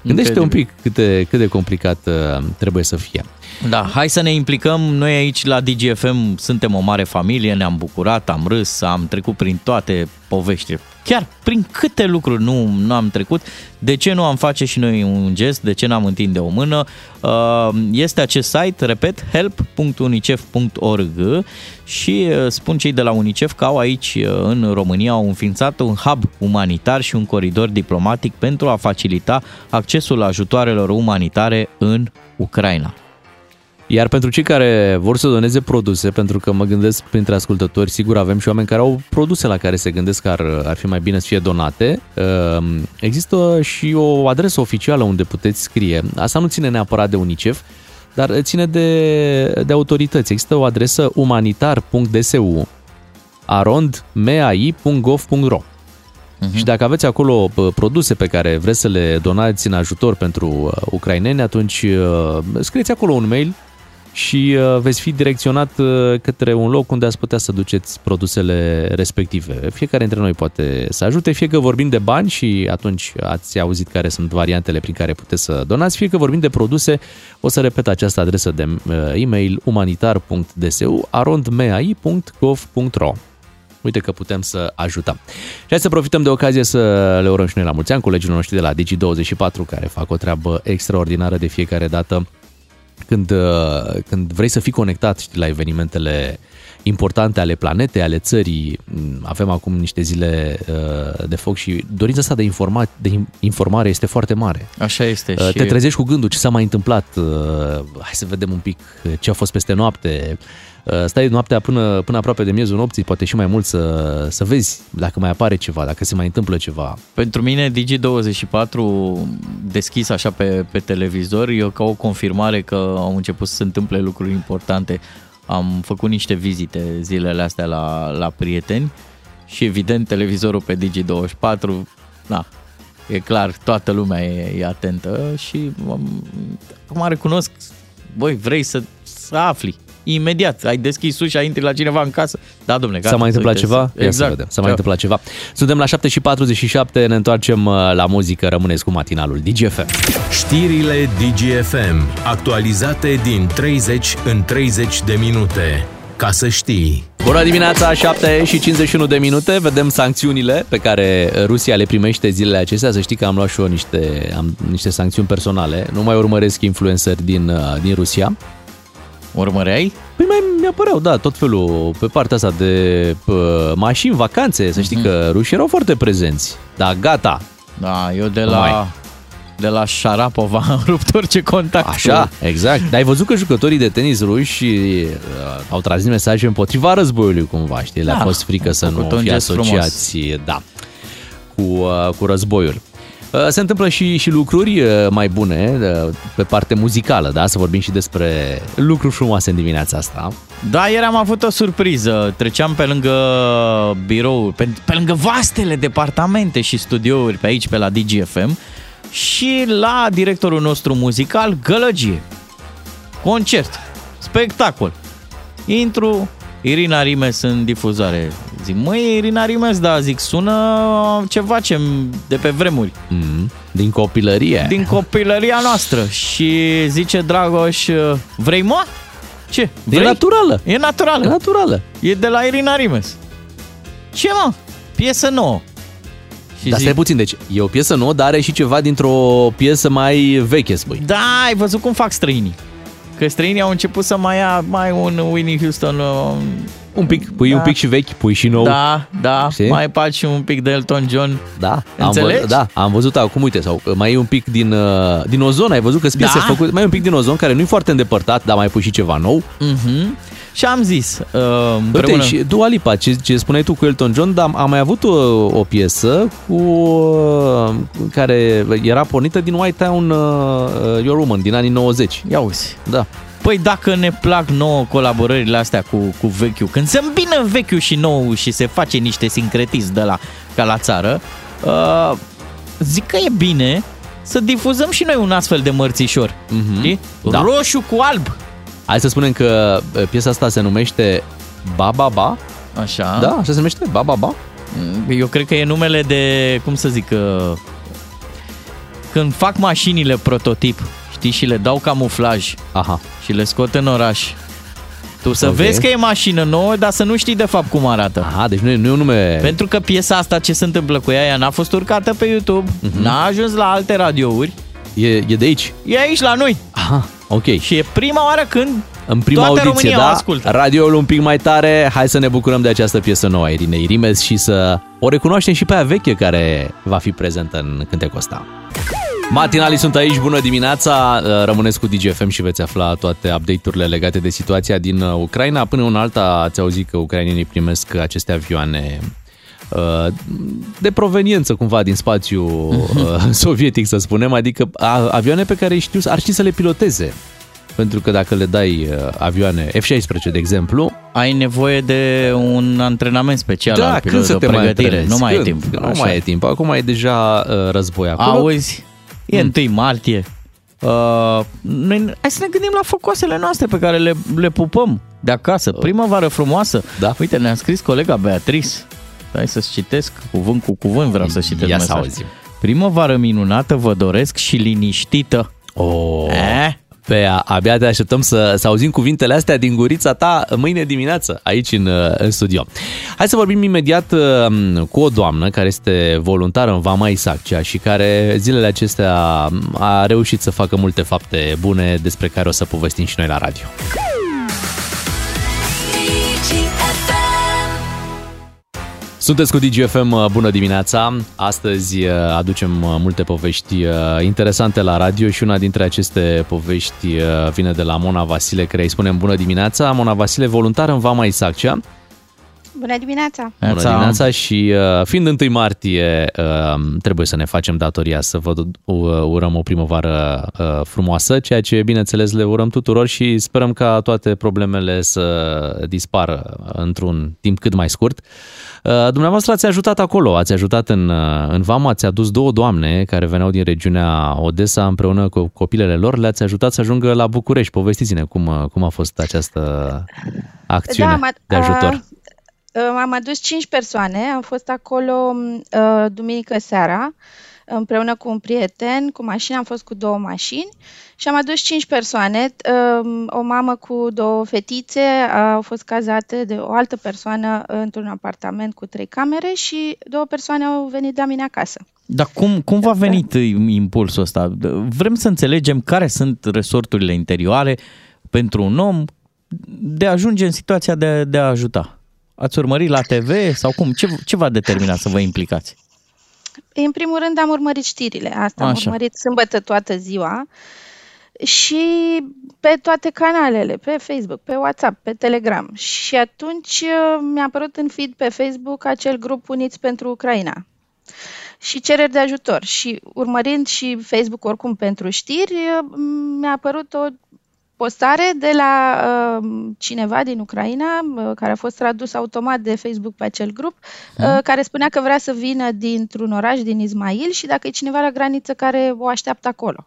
Gândește un pic cât de, cât de complicat uh, trebuie să fie. Da, hai să ne implicăm. Noi aici la DGFM suntem o mare familie, ne-am bucurat, am râs, am trecut prin toate poveștile. Chiar prin câte lucruri nu, nu am trecut. De ce nu am face și noi un gest? De ce n-am întinde o mână? Uh, Este acest site, repet, help.unicef.org și uh, spun cei de la UNICEF că au aici uh, în România au înființat un hub umanitar și un coridor diplomatic pentru a facilita accesul ajutoarelor umanitare în Ucraina. Iar pentru cei care vor să doneze produse, pentru că mă gândesc printre ascultători, sigur avem și oameni care au produse la care se gândesc că ar, ar fi mai bine să fie donate, uh, există și o adresă oficială unde puteți scrie. Asta nu ține neapărat de UNICEF, dar ține de, de autorități. Există o adresă umanitar.dsu arondmai.gov.ro Uh-huh. Și dacă aveți acolo pă, produse pe care vreți să le donați în ajutor pentru uh, ucraineni, atunci uh, scrieți acolo un mail și uh, veți fi direcționat uh, către un loc unde ați putea să duceți produsele respective. Fiecare dintre noi poate să ajute, fie că vorbim de bani și atunci ați auzit care sunt variantele prin care puteți să donați, fie că vorbim de produse, o să repet această adresă de uh, e-mail umanitar.dsu arondmai.gov.ro Uite că putem să ajutăm. Și hai să profităm de ocazie să le urăm și noi la mulți ani colegilor noștri de la Digi24 care fac o treabă extraordinară de fiecare dată când, uh, când vrei să fii conectat știi, la evenimentele importante ale planetei, ale țării. Avem acum niște zile uh, de foc și dorința asta de, informa- de informare este foarte mare. Așa este. Uh, și... Te trezești cu gândul ce s-a mai întâmplat, uh, hai să vedem un pic ce a fost peste noapte, uh, stai noaptea până, până aproape de miezul nopții, poate și mai mult să, să vezi dacă mai apare ceva, dacă se mai întâmplă ceva. Pentru mine Digi24 deschis așa pe, pe televizor e ca o confirmare că au început să se întâmple lucruri importante. Am făcut niște vizite zilele astea la, la prieteni și evident televizorul pe Digi24, na, e clar, toată lumea e, e atentă și am- acum recunosc, băi, vrei să, să afli imediat, ai deschis ușa, intri la cineva în casă. Da, domnule, gata, S-a mai întâmplat uite, ceva? Ia să Exact. vedem. S-a mai întâmplat ceva. Suntem la 7 și 47, ne întoarcem uh, la muzică, rămâneți cu matinalul DGFM. Știrile DGFM, actualizate din 30 în 30 de minute. Ca să știi. Bună dimineața, 7 și 51 de minute, vedem sancțiunile pe care Rusia le primește zilele acestea. Să știi că am luat și eu niște, am, niște sancțiuni personale. Nu mai urmăresc influenceri din, uh, din Rusia. Urmăreai? Păi mai mi-apăreau, da, tot felul pe partea asta de pă, mașini, vacanțe. Să știi Mhm. că rușii erau foarte prezenți. Da, gata. Da, eu de Nu la, mai. de la Șarapova am rupt orice contact. Așa, exact. Dar ai văzut că jucătorii de tenis ruși uh, au transmis mesaje împotriva războiului cumva, știi? Le-a Da, fost frică au să nu făcut un fie gest frumos. asociați, da, cu, uh, cu războiul. Uh, Se întâmplă și, și lucruri uh, mai bune uh, pe parte muzicală, da? Să vorbim și despre lucruri frumoase în dimineața asta. Da, ieri am avut o surpriză. Treceam pe lângă birou, pe, pe lângă vastele departamente și studiouri pe aici, pe la DGFM și la directorul nostru muzical, Gălăgie. Concert, spectacol. Intru, Irina Rimes în difuzare. Zic, măi, Irina Rimes, da, zic, sună ceva ce de pe vremuri. Mm, din copilărie. Din copilăria noastră. Și zice Dragoș, vrei mă? Ce? Vrei? naturală. E naturală. E naturală. E de la Irina Rimes. Ce mă? Piesă nouă. Și Dar stai puțin, deci e o piesă nouă, dar are și ceva dintr-o piesă mai veche, spui. Da, ai văzut cum fac străinii. Că străinii au început să mai ia mai un Winnie Houston. uh, Un pic, pui Da. un pic și vechi, pui și nou. Da, da, Știi? mai faci și un pic de Elton John. Da, am Înțelegi? văzut, da, am văzut acum, uite, sau mai e un pic din, uh, din ozon, ai văzut că sunt piese Da. făcute, mai e un pic din ozon, care nu e foarte îndepărtat, dar mai pui și ceva nou. Mhm. Și am zis, uh, Uite, împreună... și Dua Lipa, ce, ce spuneai tu cu Elton John, dar am mai avut o, o piesă cu uh, care era pornită din White Town uh, Your Woman, din anii 90. Ia uzi. Da. Păi dacă ne plac nouă colaborările astea cu, cu vechiul, când se îmbină vechiul și nou și se face niște sincretism de la, ca la țară, uh, zic că e bine să difuzăm și noi un astfel de mărțișor. Știi? Da. Roșu cu alb. Hai să spunem că uh, piesa asta se numește Ba Ba Ba. Așa. Da, așa se numește? Ba Ba Ba. Eu cred că e numele de, cum să zic, uh, când fac mașinile prototip, știi, și le dau camuflaj Aha. și le scot în oraș. Tu să Ok. vezi că e mașină nouă, dar să nu știi de fapt cum arată. Aha, deci nu e, nu e un nume... Pentru că piesa asta, ce se întâmplă cu ea, ea n-a fost urcată pe YouTube, Mhm. n-a ajuns la alte radiouri, E, e de aici. e aici la noi. Aha, ok. Și e prima oară când În prima toată audiție, România o da, ascultă. radioul un pic mai tare, hai să ne bucurăm de această piesă nouă a Irinei Rimes și să o recunoaștem și pe aia veche care va fi prezentă în cântecul ăsta. Matinalii sunt aici, bună dimineața, rămâneți cu DGFM și veți afla toate update-urile legate de situația din uh, Ucraina. Până în alta ați auzit că ucrainienii primesc aceste avioane uh, de proveniență cumva din spațiu uh, sovietic, să spunem, adică a- avioane pe care știu, ar ști să le piloteze. Pentru că dacă le dai uh, avioane F-16, de exemplu, Ai nevoie de un antrenament special da, al când să pilotului, te o mai pregătire. antrenezi? Nu mai Când? e timp. Că Nu Așa mai e timp. Acum e deja uh, război acolo. Auzi, e Mm. 1 martie. Uh, noi, hai să ne gândim la focoasele noastre pe care le, le pupăm de acasă. Primăvară frumoasă. Da. Uite, ne-a scris colega Beatrice. Hai să-ți citesc cuvânt cu cuvânt, vreau să citesc Ia să mesajul. auzim. Primăvară minunată vă doresc și liniștită. Oh. Eh? Pe a, abia te așteptăm să, să auzim cuvintele astea din gurița ta mâine dimineață aici în, uh, în studio. Hai să vorbim imediat uh, cu o doamnă care este voluntară în Vama Isaccea și care zilele acestea a reușit să facă multe fapte bune despre care o să povestim și noi la radio. Sunteți cu DGFM, bună dimineața! Astăzi uh, aducem uh, multe povești uh, interesante la radio și una dintre aceste povești uh, vine de la Mona Vasile, care îi spunem bună dimineața. Mona Vasile, voluntar în Vama Isaccea. Bună dimineața! Bună dimineața și uh, fiind 1 martie, uh, trebuie să ne facem datoria să vă uh, urăm o primăvară uh, frumoasă, ceea ce, bineînțeles, le urăm tuturor și sperăm ca toate problemele să dispară într-un timp cât mai scurt. Uh, Dumneavoastră ați ajutat acolo, ați ajutat în, uh, în Vama, ați adus două doamne care veneau din regiunea Odessa împreună cu copilele lor, le-ați ajutat să ajungă la București. Povestiți-ne cum, uh, cum a fost această acțiune Da, am- de ajutor. uh, uh, Am adus cinci persoane, am fost acolo uh, duminică seara împreună cu un prieten, cu mașina, am fost cu două mașini și am adus cinci persoane, uh, o mamă cu două fetițe, au fost cazate de o altă persoană într-un apartament cu trei camere și două persoane au venit de la mine acasă. Dar cum, cum v-a venit impulsul ăsta? Vrem să înțelegem care sunt resorturile interioare pentru un om de a ajunge în situația de, de a ajuta. Ați urmărit la TV sau cum? Ce, ce v-a determinat să vă implicați? În primul rând am urmărit știrile, asta am Așa. urmărit sâmbătă toată ziua și pe toate canalele, pe Facebook, pe WhatsApp, pe Telegram. Și atunci uh, mi-a apărut în feed pe Facebook acel grup Uniți pentru Ucraina și cereri de ajutor. Și urmărind și Facebook oricum pentru știri, uh, mi-a apărut o postare de la uh, cineva din Ucraina, uh, care a fost tradus automat de Facebook pe acel grup, uh, care spunea că vrea să vină dintr-un oraș din Ismail și dacă e cineva la graniță care o așteaptă acolo.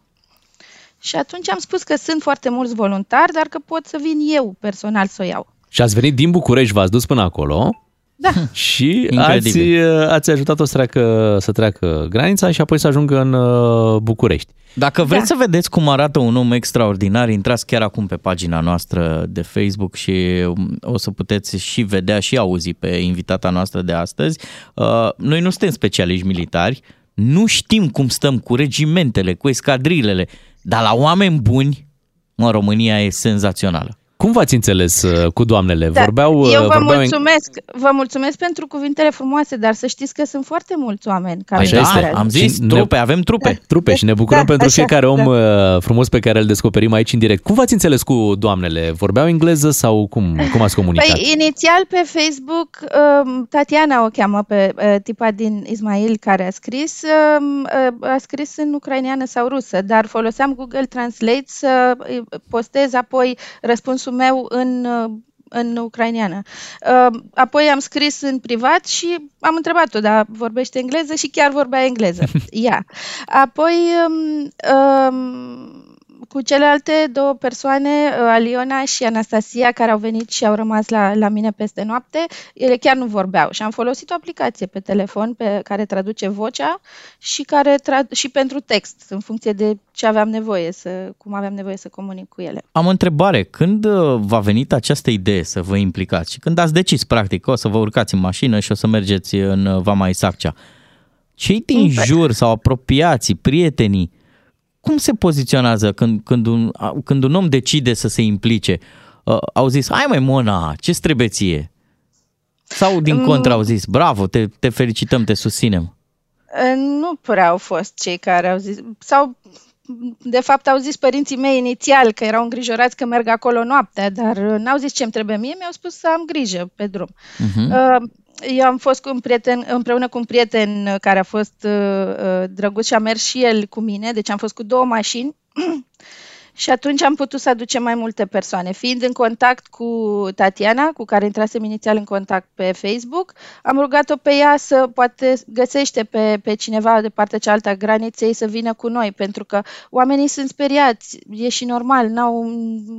Și atunci am spus că sunt foarte mulți voluntari, dar că pot să vin eu personal să o iau. Și ați venit din București, v-ați dus până acolo Da. și ați, Incredibil. ați ajutat-o să treacă, să treacă granița și apoi să ajungă în uh, București. Dacă vreți da. să vedeți cum arată un om extraordinar, intrați chiar acum pe pagina noastră de Facebook și um, o să puteți și vedea și auzi pe invitata noastră de astăzi. Uh, Noi nu suntem specialiști militari, nu știm cum stăm cu regimentele, cu escadrilele, dar la oameni buni, mă, România e senzațională. Cum v-ați înțeles uh, cu doamnele? Da, Vorbeau, uh, eu vă vorbeau mulțumesc, vă mulțumesc pentru cuvintele frumoase, dar să știți că sunt foarte mulți oameni care Așa îmi este. lucrează. Am zis, Și ne- trupe, avem trupe. trupe și ne bucurăm Da, pentru așa, fiecare om da. uh, frumos pe care îl descoperim aici în direct. Cum v-ați înțeles cu doamnele? Vorbeau engleză sau cum, cum ați comunicat? Păi, inițial pe Facebook, um, Tatiana o cheamă pe uh, tipa din Ismail care a scris, um, uh, a scris în ucraineană sau rusă, dar foloseam Google Translate să uh, postez apoi răspunsul meu în uh, în ucraineană. Uh, Apoi am scris în privat și am întrebat-o, dar vorbește engleză și chiar vorbea engleză. Ea. Apoi um, um, cu celelalte două persoane, uh, Aliona și Anastasia, care au venit și au rămas la, la mine peste noapte, ele chiar nu vorbeau și am folosit o aplicație pe telefon pe care traduce vocea și care tra- și pentru text, în funcție de ce aveam nevoie, să, cum aveam nevoie să comunic cu ele. Am o întrebare. Când uh, v-a venit această idee să vă implicați și când ați decis, practic, că o să vă urcați în mașină și o să mergeți în uh, Vama Isaccea, cei din jur sau apropiații, prietenii, cum se poziționează când, când, un, a- când un om decide să se implice? Uh, au zis, hai mai Mona, ce trebuie ție? Sau din Mm. contră au zis, bravo, te, te felicităm, te susținem. Uh, Nu prea au fost cei care au zis, sau de fapt au zis părinții mei inițial că erau îngrijorați că merg acolo noaptea, dar uh, n-au zis ce-mi trebuie mie, mi-au spus să am grijă pe drum. Mhm. Uh, Eu am fost cu un prieten, împreună cu un prieten uh, care a fost uh, uh, drăguț și a mers și el cu mine, deci am fost cu două mașini și atunci am putut să aducem mai multe persoane. Fiind în contact cu Tatiana, cu care intrasem inițial în contact pe Facebook, am rugat-o pe ea să poate găsește pe, pe cineva de partea cealaltă a graniței să vină cu noi, pentru că oamenii sunt speriați, e și normal, n-au,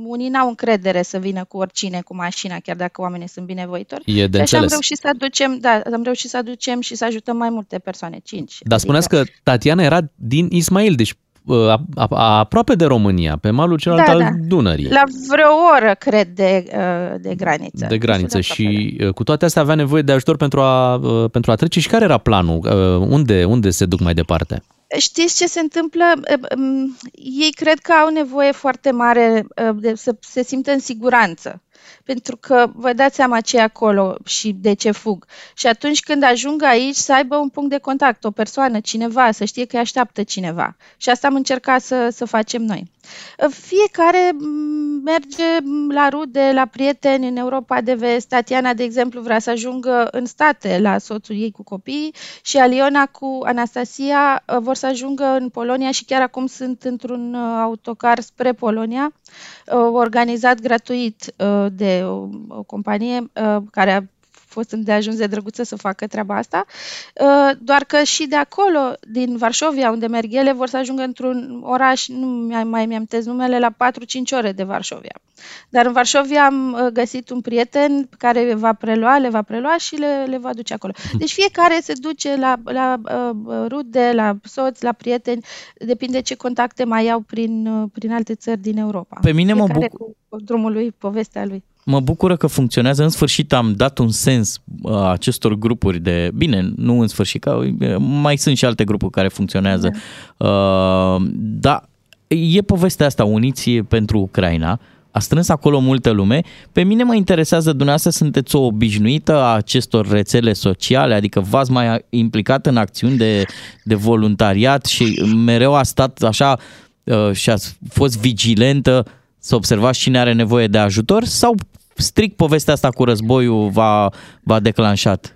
unii n-au încredere să vină cu oricine cu mașina, chiar dacă oamenii sunt binevoitori. E de și așa am înțeles. reușit să aducem, da, am reușit să aducem și să ajutăm mai multe persoane, cinci. Dar spuneați că Tatiana era din Ismail, deci uh, a, a, aproape de România, pe malul celălalt Da, al da. Dunării. La vreo oră, cred, de, uh, de graniță. de graniță și uh, cu toate astea avea nevoie de ajutor pentru a, uh, pentru a trece și care era planul? Uh, Unde, unde se duc mai departe? Știți ce se întâmplă? Um, Ei cred că au nevoie foarte mare uh, de să se simtă în siguranță. Pentru că vă dați seama ce e acolo și de ce fug. Și atunci când ajung aici să aibă un punct de contact, o persoană, cineva, să știe că îi așteaptă cineva. Și asta am încercat să, să facem noi. Fiecare m, merge la rude, la prieteni în Europa de vest. Tatiana, de exemplu, vrea să ajungă în state la soțul ei cu copii și Aliona cu Anastasia uh, vor să ajungă în Polonia și chiar acum sunt într-un uh, autocar spre Polonia, uh, organizat gratuit uh, de o, o companie uh, care a fost îndeajuns de drăguță să facă treaba asta, uh, doar că și de acolo, din Varșovia, unde merg ele, vor să ajungă într-un oraș, nu mai, mai mi-am numele, la 4-5 ore de Varșovia. Dar în Varșovia am uh, găsit un prieten care va prelua, le va prelua și le, le va duce acolo. Deci fiecare se duce la, la uh, rude, la soți, la prieteni, depinde ce contacte mai iau prin, uh, prin alte țări din Europa. Pe mine mă Fiecare bucur- cu drumul lui, povestea lui. Mă bucură că funcționează. În sfârșit am dat un sens uh, acestor grupuri de... Bine, nu în sfârșit, că uh, mai sunt și alte grupuri care funcționează. Uh, da, e povestea asta, Uniți pentru Ucraina. A strâns acolo multă lume. Pe mine mă interesează, dumneavoastră sunteți o obișnuită a acestor rețele sociale, adică v-ați mai implicat în acțiuni de, de voluntariat și mereu a stat așa uh, și ați fost vigilentă să observați cine are nevoie de ajutor sau strict povestea asta cu războiul v-a, v-a declanșat?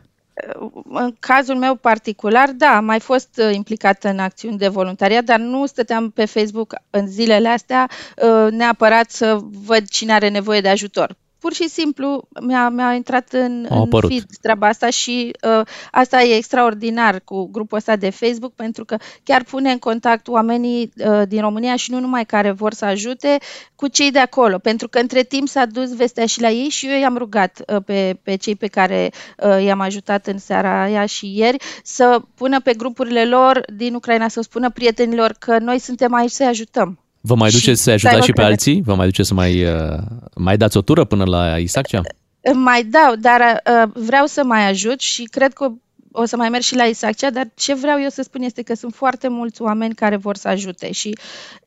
În cazul meu particular, da, am mai fost uh, implicată în acțiuni de voluntariat, dar nu stăteam pe Facebook în zilele astea uh, neapărat să văd cine are nevoie de ajutor. Pur și simplu mi-a, mi-a intrat în, A în apărut. feed treaba asta și uh, asta e extraordinar cu grupul ăsta de Facebook pentru că chiar pune în contact oamenii uh, din România și nu numai care vor să ajute cu cei de acolo. Pentru că între timp s-a dus vestea și la ei și eu i-am rugat uh, pe, pe cei pe care uh, i-am ajutat în seara aia și ieri să pună pe grupurile lor din Ucraina, să spună prietenilor că noi suntem aici să-i ajutăm. Vă mai Și duceți să să ajutați aibă și pe încredere. alții? Vă mai duceți să mai, uh, mai dați o tură până la Isaccea? Mai dau, dar uh, vreau să mai ajut și cred că o să mai merg și la Isaccea, dar ce vreau eu să spun este că sunt foarte mulți oameni care vor să ajute și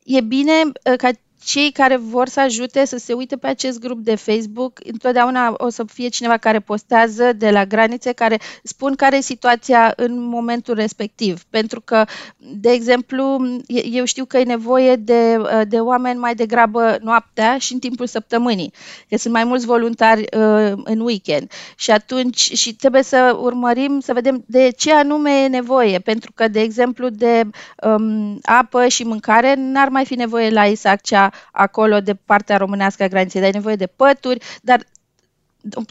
e bine uh, ca cei care vor să ajute să se uite pe acest grup de Facebook. Întotdeauna o să fie cineva care postează de la granițe, care spun care e situația în momentul respectiv. Pentru că, de exemplu, e- eu știu că e nevoie de, uh, de oameni mai degrabă noaptea și în timpul săptămânii, că sunt mai mulți voluntari uh, în weekend. Și atunci și trebuie să urmărim, să vedem de ce anume e nevoie. Pentru că, de exemplu, de um, apă și mâncare n-ar mai fi nevoie la Isaccea acolo de partea românească a graniței, dar e nevoie de pături, dar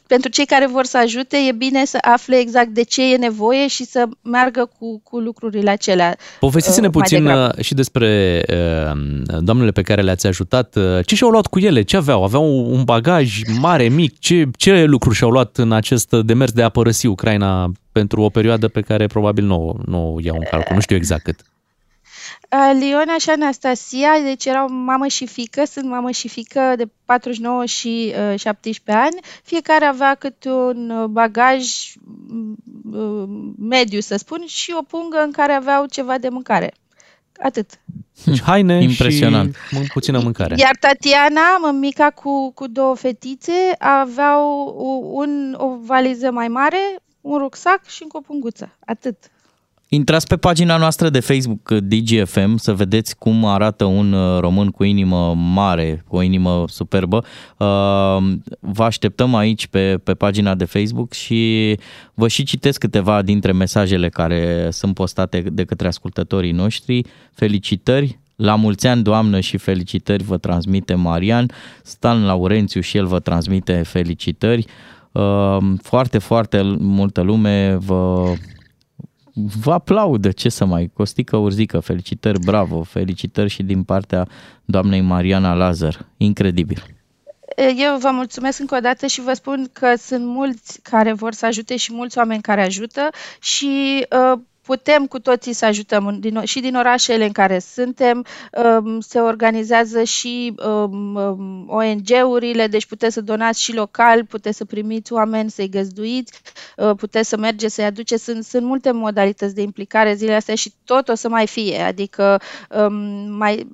pentru cei care vor să ajute, e bine să afle exact de ce e nevoie și să meargă cu, cu lucrurile acelea. Povestiți-ne uh, mai puțin degrabă. uh, și despre uh, doamnele pe care le-ați ajutat. Uh, Ce și-au luat cu ele? Ce aveau? Aveau un bagaj mare, mic? Ce, ce lucruri și-au luat în acest demers de a părăsi Ucraina pentru o perioadă pe care probabil nu, o- nu o iau în calcul? Nu știu exact cât. Liona și Anastasia, deci erau mamă și fică, sunt mamă și fică de 49 și uh, 17 ani. Fiecare avea câte un uh, bagaj m, uh, mediu, să spun, și o pungă în care aveau ceva de mâncare. Atât. Deci haine Impresionant. și mân- puțină mâncare. Iar Tatiana, mica cu, cu două fetițe, aveau o- un, o valiză mai mare, un rucsac și încă o punguță. Atât. Intrați pe pagina noastră de Facebook uh, DGFM să vedeți cum arată un uh, român cu inimă mare, cu o inimă superbă. Uh, Vă așteptăm aici pe, pe pagina de Facebook și vă și citesc câteva dintre mesajele care sunt postate de către ascultătorii noștri. Felicitări! La mulți ani, doamnă, și felicitări vă transmite Marian. Stan Laurențiu și el vă transmite felicitări. Uh, Foarte, foarte multă lume vă Vă aplaudă, ce să mai, Costică Urzică, felicitări, bravo, felicitări și din partea doamnei Mariana Lazar, incredibil. Eu vă mulțumesc încă o dată și vă spun că sunt mulți care vor să ajute și mulți oameni care ajută și uh, putem cu toții să ajutăm în- din, și din orașele în care suntem, um, se organizează și um, um, ONG-urile, deci puteți să donați și local, puteți să primiți oameni, să-i găzduiți, uh, puteți să mergeți să-i aduceți. Sunt, sunt multe modalități de implicare zilele astea și tot o să mai fie, adică um, mai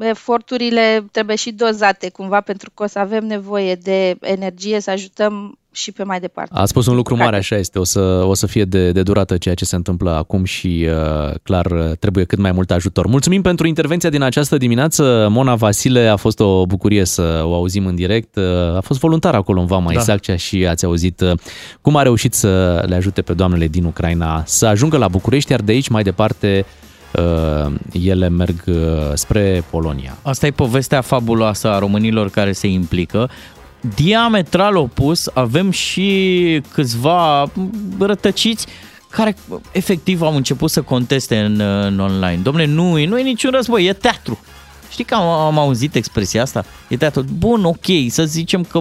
eforturile trebuie și dozate cumva pentru că o să avem nevoie de energie să ajutăm și pe mai departe. A spus un lucru mare, așa este, o să, o să fie de, de durată ceea ce se întâmplă acum și uh, clar uh, trebuie cât mai mult ajutor. Mulțumim pentru intervenția din această dimineață. Mona Vasile, a fost o bucurie să o auzim în direct. Uh, a fost voluntar acolo în Vama Da. Isaccea și ați auzit uh, cum a reușit să le ajute pe doamnele din Ucraina să ajungă la București, iar de aici mai departe uh, ele merg uh, spre Polonia. Asta e povestea fabuloasă a românilor care se implică. Diametral opus avem și câțiva rătăciți care efectiv au început să conteste în, în online. Domne, nu, e- nu e niciun război, e teatru. Știi că am, am auzit expresia asta? E teatru. Bun, ok, să zicem că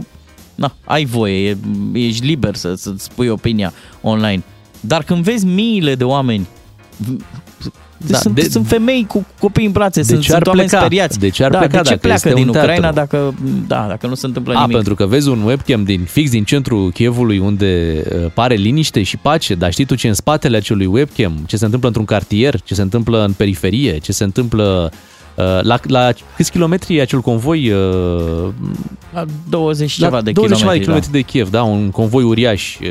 na, ai voie, e, ești liber să, să-ți spui opinia online. Dar când vezi miile de oameni Da, sunt, de- de, sunt femei cu copii în brațe, De sunt, ce ar sunt oameni pleca? speriați. De ce ar da, pleca de ce dacă pleacă este din un Ucraina teatru? dacă, da, dacă nu se întâmplă A, nimic? pentru că vezi un webcam din fix din centrul Chievului unde uh, pare liniște și pace, dar știi tu ce e în spatele acelui webcam, ce se întâmplă într-un cartier, ce se întâmplă în periferie, ce se întâmplă uh, la, la câți kilometri e acel convoi? uh, La 20 la ceva de 20 ceva de kilometri, kilometri de Kiev, da, un convoi uriaș uh,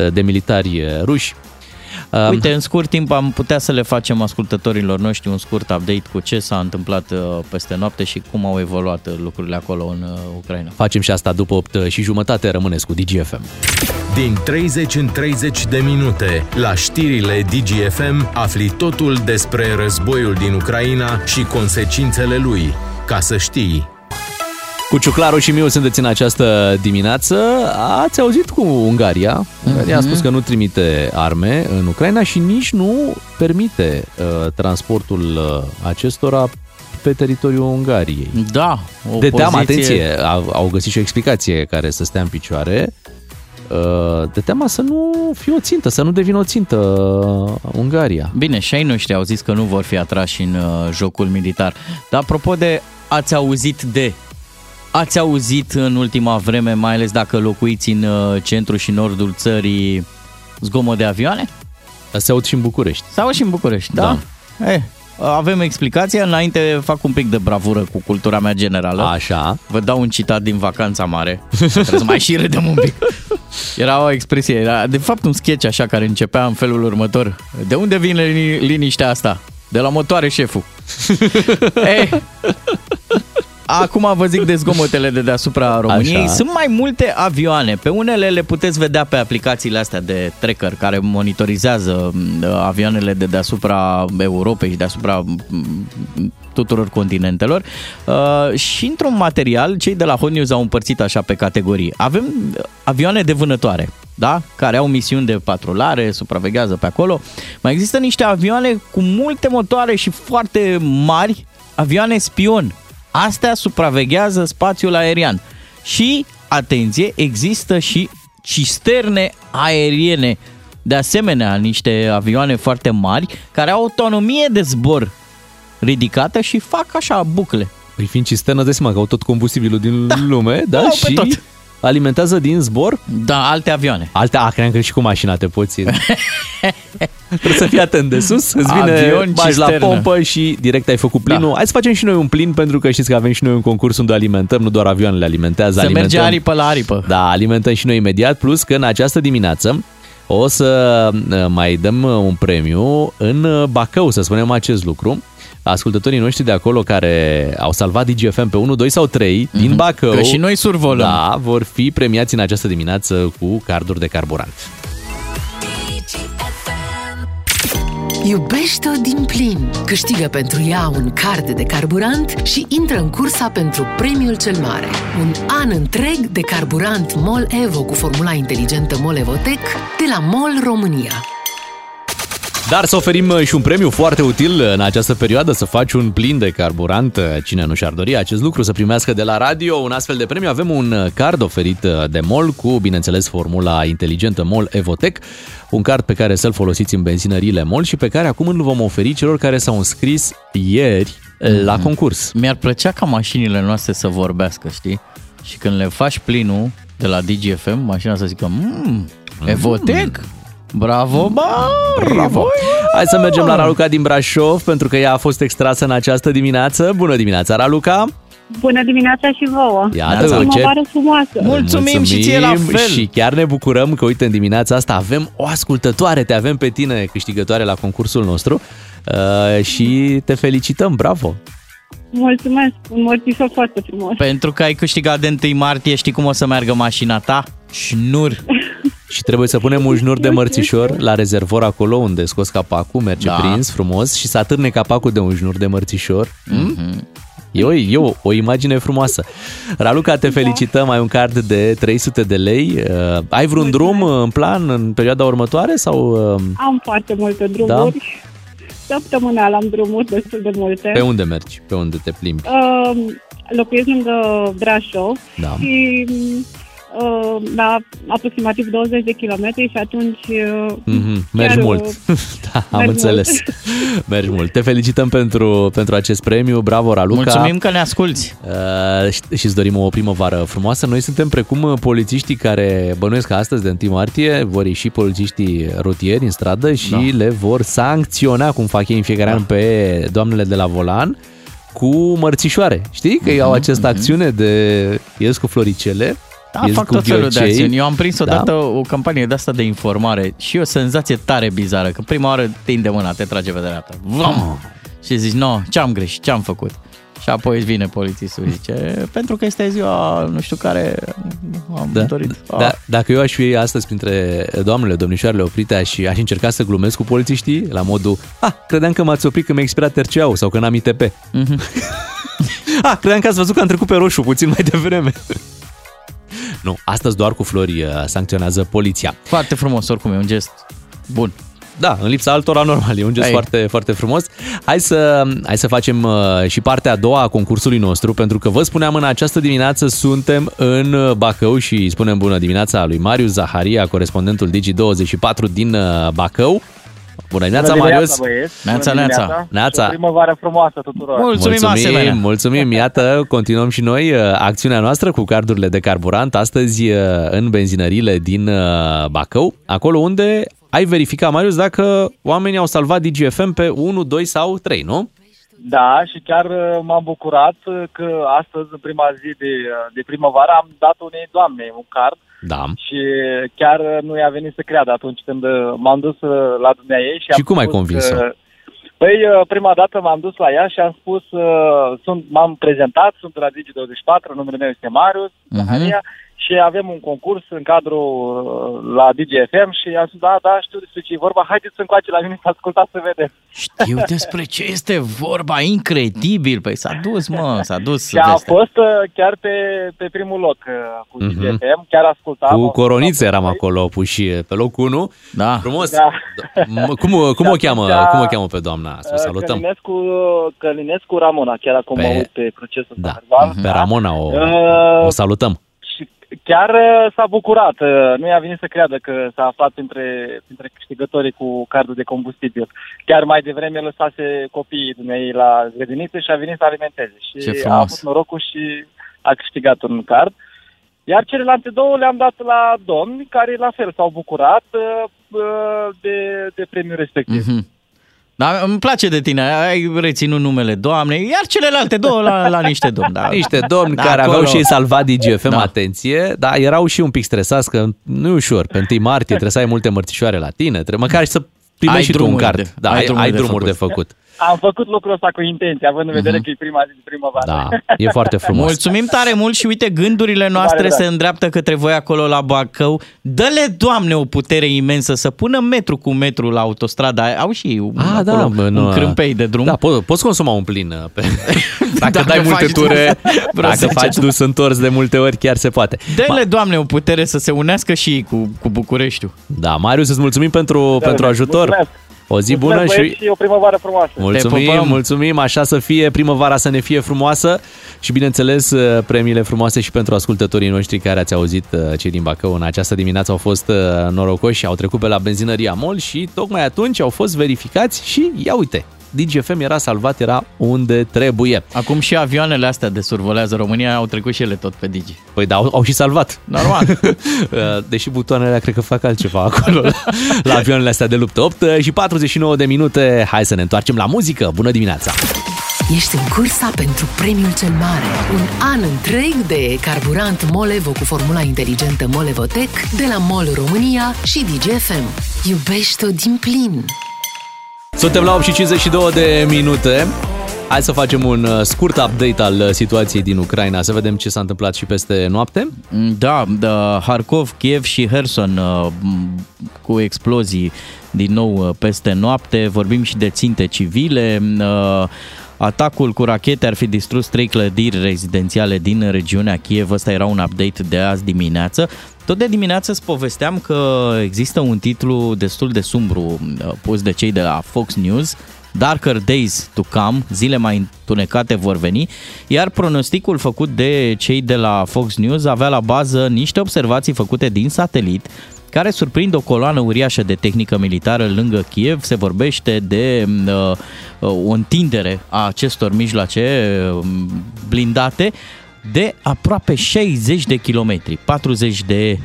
uh, de militari uh, ruși. Um, Uite, în scurt timp am putea să le facem ascultătorilor noștri un scurt update cu ce s-a întâmplat uh, peste noapte și cum au evoluat uh, lucrurile acolo în uh, Ucraina. Facem și asta după 8 și jumătate, rămâneți cu DGFM. Din 30 în 30 de minute, la știrile DGFM, afli totul despre războiul din Ucraina și consecințele lui. Ca să știi, Cu Ciuclaru și Miu sunteți în această dimineață. Ați auzit cu Ungaria. Ungaria a spus că nu trimite arme în Ucraina și nici nu permite uh, transportul uh, acestora pe teritoriul Ungariei. Da, o de teamă, poziție- atenție, au, au găsit și o explicație care să stea în picioare. Uh, de teama să nu fie o țintă, să nu devină o țintă uh, Ungaria. Bine, și ai noștri au zis că nu vor fi atrași în uh, jocul militar. Dar apropo de ați auzit de Ați auzit în ultima vreme, mai ales dacă locuiți în uh, centru și nordul țării, zgomot de avioane? Se aud și în București. Se aud și în București, da? da. Eh, avem explicația, înainte fac un pic de bravură cu cultura mea generală. Așa. Vă dau un citat din Vacanța Mare. Trebuie să mai și râdem un pic. Era o expresie, era de fapt un sketch așa care începea în felul următor. De unde vine lini- liniștea asta? De la motoare, șeful. Ei, Acum vă zic de zgomotele de deasupra României. Așa. Sunt mai multe avioane. Pe unele le puteți vedea pe aplicațiile astea de tracker care monitorizează m, avioanele de deasupra Europei și deasupra m, tuturor continentelor. Uh, și într-un material, cei de la Hot News au împărțit așa pe categorii. Avem uh, avioane de vânătoare, da? care au misiuni de patrulare, supraveghează pe acolo. Mai există niște avioane cu multe motoare și foarte mari, avioane spion. Astea supraveghează spațiul aerian. Și, atenție, există și cisterne aeriene. De asemenea, niște avioane foarte mari care au autonomie de zbor ridicată și fac așa bucle. Păi fiind cisternă, dai seama că au tot combustibilul din da. lume, da? Au pe și tot. Alimentează din zbor? Da, alte avioane. Alte, a, cream că și cu mașina te poți... Trebuie să fii atent de sus, îți vine, Avion, bagi la cisternă. pompă și direct ai făcut plinul. Da. Hai să facem și noi un plin, pentru că știți că avem și noi un concurs unde alimentăm, nu doar avioanele alimentează, Se alimentăm. merge aripă la aripă. Da, alimentăm și noi imediat, plus că în această dimineață o să uh, mai dăm uh, un premiu în uh, Bacău, să spunem acest lucru. Ascultătorii noștri de acolo care au salvat DGFM pe 1, 2 sau 3 din Bacău. Mhm. Că și noi survolăm. Da, vor fi premiați în această dimineață cu carduri de carburant. Iubește-o din plin. Câștigă pentru ea un card de carburant și intră în cursa pentru premiul cel mare. Un an întreg de carburant MOL EVO cu formula inteligentă MOL EVOTEC de la MOL România. Dar să oferim uh, și un premiu foarte util în această perioadă, să faci un plin de carburant. Uh, Cine nu și-ar dori acest lucru, să primească de la radio un astfel de premiu. Avem un uh, card oferit uh, de MOL cu, bineînțeles, formula inteligentă MOL Evotec. Un card pe care să-l folosiți în benzinăriile MOL și pe care acum îl vom oferi celor care s-au înscris ieri uh, la concurs. Mi-ar plăcea ca mașinile noastre să vorbească, știi? Și când le faci plinul de la DGFM, mașina să zică, mmm, Evotec? Bravo, bă! Bravo! Hai să mergem la Raluca din Brașov, pentru că ea a fost extrasă în această dimineață. Bună dimineața, Raluca! Bună dimineața și vouă! Iată, o ce- primăvară frumoasă! Mulțumim și ție la fel! Și chiar ne bucurăm că, uite, în dimineața asta avem o ascultătoare, te avem pe tine câștigătoare la concursul nostru uh, și te felicităm, bravo! Mulțumesc! Un mărțișor foarte frumos! Pentru că ai câștigat de 1 martie, știi cum o să meargă mașina ta? Șnur! Și trebuie să punem un șnur de mărțișor la rezervor acolo unde scos capacul, merge Da. prins frumos și să atârne capacul de un șnur de mărțișor. Mhm. E o, e o, o imagine frumoasă. Raluca, te felicităm, ai un card de 300 de lei. Uh, ai vreun drum în plan în perioada următoare sau uh, Am foarte multe drumuri. Săptămânal am drumuri destul de multe. pe unde mergi? Pe unde te plimbi? Uh, locuiesc lângă Brașov Da. și uh, la aproximativ 20 de kilometri și atunci uh, Mhm, mergi chiar, mult. uh, da, am merg înțeles. mergi mult. Te felicităm pentru, pentru acest premiu. Bravo, Raluca. Mulțumim că ne asculti. Uh, și- și îți dorim o primăvară frumoasă. Noi suntem precum uh, polițiștii care bănuiesc că astăzi, de 1 martie, vor ieși polițiștii rutieri în stradă și Da. le vor sancționa, cum fac ei în fiecare an, pe doamnele de la volan cu mărțișoare. Știi că ei au această acțiune de ies cu floricele, Da, ies fac cu tot felul de ghiocei. acțiuni. Eu am prins Da? odată o campanie de asta de informare și o senzație tare bizară, că prima oară te de mâna, te trage pe dreapta. Vam! Și zici, no, ce-am greșit, ce-am făcut? Și apoi îți vine polițistul și zice, pentru că este ziua, nu știu care, am Da, dorit. da, Ah. dacă eu aș fi astăzi printre doamnele, domnișoarele oprite și aș încerca să glumesc cu polițiștii la modul Ah, credeam că m-ați oprit că mi-a expirat RCA-ul sau că n-am ITP. Mhm. ah, credeam că ați văzut că am trecut pe roșu puțin mai devreme. Nu, astăzi doar cu flori uh, sancționează poliția. Foarte frumos, oricum, e un gest bun. Da, în lipsa altora normal, e un gest Hai. foarte, foarte frumos. Hai să, hai să facem uh, și partea a doua a concursului nostru, pentru că vă spuneam în această dimineață suntem în uh, Bacău și îi spunem bună dimineața lui Marius Zaharia, corespondentul Digi24 din uh, Bacău. Bună dimineața, Bună Marius! dimineața, băieți! Neața, Bună neața. dimineața. Neața. Și o primăvară frumoasă tuturor! mulțumim, mulțumim, iată, continuăm și noi uh, acțiunea noastră cu cardurile de carburant astăzi uh, în benzinările din uh, Bacău, acolo unde ai verificat, Marius, dacă oamenii au salvat DGFM pe 1, 2 sau 3, nu? Da, și chiar uh, m-am bucurat uh, că astăzi, în prima zi de, uh, de primăvară, am dat unei doamne un card Da. și chiar uh, nu i-a venit să creadă atunci când uh, m-am dus uh, la dumneaei și, Și am cum ai spus convins-o? că- Păi, uh, prima dată m-am dus la ea și am spus, uh, sunt, m-am prezentat, sunt de la Digi24, numele meu este Marius, Mhm. Zaharia, și avem un concurs în cadrul uh, la DGFM și am spus, da, da, știu despre ce e vorba, haideți încoace la mine să ascultați să vedeți. Știu despre ce este vorba, incredibil. Păi s-a dus, mă, s-a dus Și a vestea. fost uh, chiar pe, pe primul loc uh, cu Mhm. DGFM, chiar ascultam. Cu coronițe eram acolo puși pe locul 1. Da. Frumos. Da. M- Cum, cum, o cheamă, atunci, cum o cheamă pe doamna? Să o Uh, salutăm. Călinescu, Călinescu Ramona, chiar acum Pe- mă uit pe procesul Da. verbal. Pe Ramona o, Uh, o salutăm. Și chiar uh, s-a bucurat. uh, Nu i-a venit să creadă că s-a aflat printre, printre câștigătorii cu cardul de combustibil. Chiar mai devreme lăsase copiii dumnei la grădiniță și a venit să alimenteze. Și Ce a frumos. avut norocul și a câștigat un card. Iar celelalte două le-am dat la domni care la fel s-au bucurat uh, uh, de, de premiul respectiv. Mhm. Da, îmi place de tine, ai reținut numele doamnei, iar celelalte două la, la niște domni. Da. Niște domni Da, care acolo. aveau și ei salvat DGFM, Da. atenție, dar erau și un pic stresați că nu e ușor. Pe 1 martie trebuie să ai multe mărțișoare la tine, trebuie măcar și să primești Ai și tu un drumuri card. de- da, ai ai, drumuri ai de drumuri de făcut. făcut. Am făcut lucrul ăsta cu intenție, având în vedere Mhm. că e prima zi de primăvară. Da, e foarte frumos. Mulțumim tare mult și uite, gândurile noastre Mare se drag. îndreaptă către voi acolo la Bacău. Dă-le, Doamne, o putere imensă să pună metru cu metru la autostradă. Au și un, Ah, da, acolo, bă, nu, un crâmpei de drum. Da, po- poți consuma un plin. uh, Pe... Dacă, Dacă dai multe faci ture, dus- vreau să dacă faci ziceam. dus întors de multe ori, chiar se poate. Dă-le, Doamne, o putere să se unească și ei cu, cu Bucureștiul. Da, Marius, îți mulțumim pentru, Da, pentru ajutor. mulțumesc. O zi Mulțumesc, bună băieți, și... și o primăvară frumoasă. Mulțumim, pupăm. mulțumim, așa să fie, primăvara să ne fie frumoasă și bineînțeles uh, premiile frumoase și pentru ascultătorii noștri care ați auzit uh, cei din Bacău în această dimineață au fost uh, norocoși, au trecut pe la benzinăria MOL și tocmai atunci au fost verificați și ia uite, DGFM era salvat, era unde trebuie. Acum și avioanele astea de survolează România au trecut și ele tot pe Digi. Păi da, au, au și salvat. Normal. Deși butoanele alea cred că fac altceva acolo la, la avioanele astea de luptă. 8 și 49 de minute. Hai să ne întoarcem la muzică. Bună dimineața! Ești în cursa pentru premiul cel mare. Un an întreg de carburant Molevo cu formula inteligentă Molevotec de la MOL România și DGFM. Iubește-o din plin! Suntem la 8 și 52 de minute. Hai să facem un uh, scurt update al uh, situației din Ucraina, să vedem ce s-a întâmplat și peste noapte. Da, da Harkov, Kiev și Herson uh, m, cu explozii din nou uh, peste noapte. Vorbim și de ținte civile. Uh, Atacul cu rachete ar fi distrus trei clădiri rezidențiale din regiunea Kiev. Ăsta era un update de azi dimineață. Tot de dimineață îți povesteam că există un titlu destul de sumbru uh, pus de cei de la Fox News, Darker Days to Come, zile mai întunecate vor veni, iar pronosticul făcut de cei de la Fox News avea la bază niște observații făcute din satelit care surprind o coloană uriașă de tehnică militară lângă Kiev. Se vorbește de uh, o întindere a acestor mijloace uh, blindate de aproape 60 de kilometri, 40 de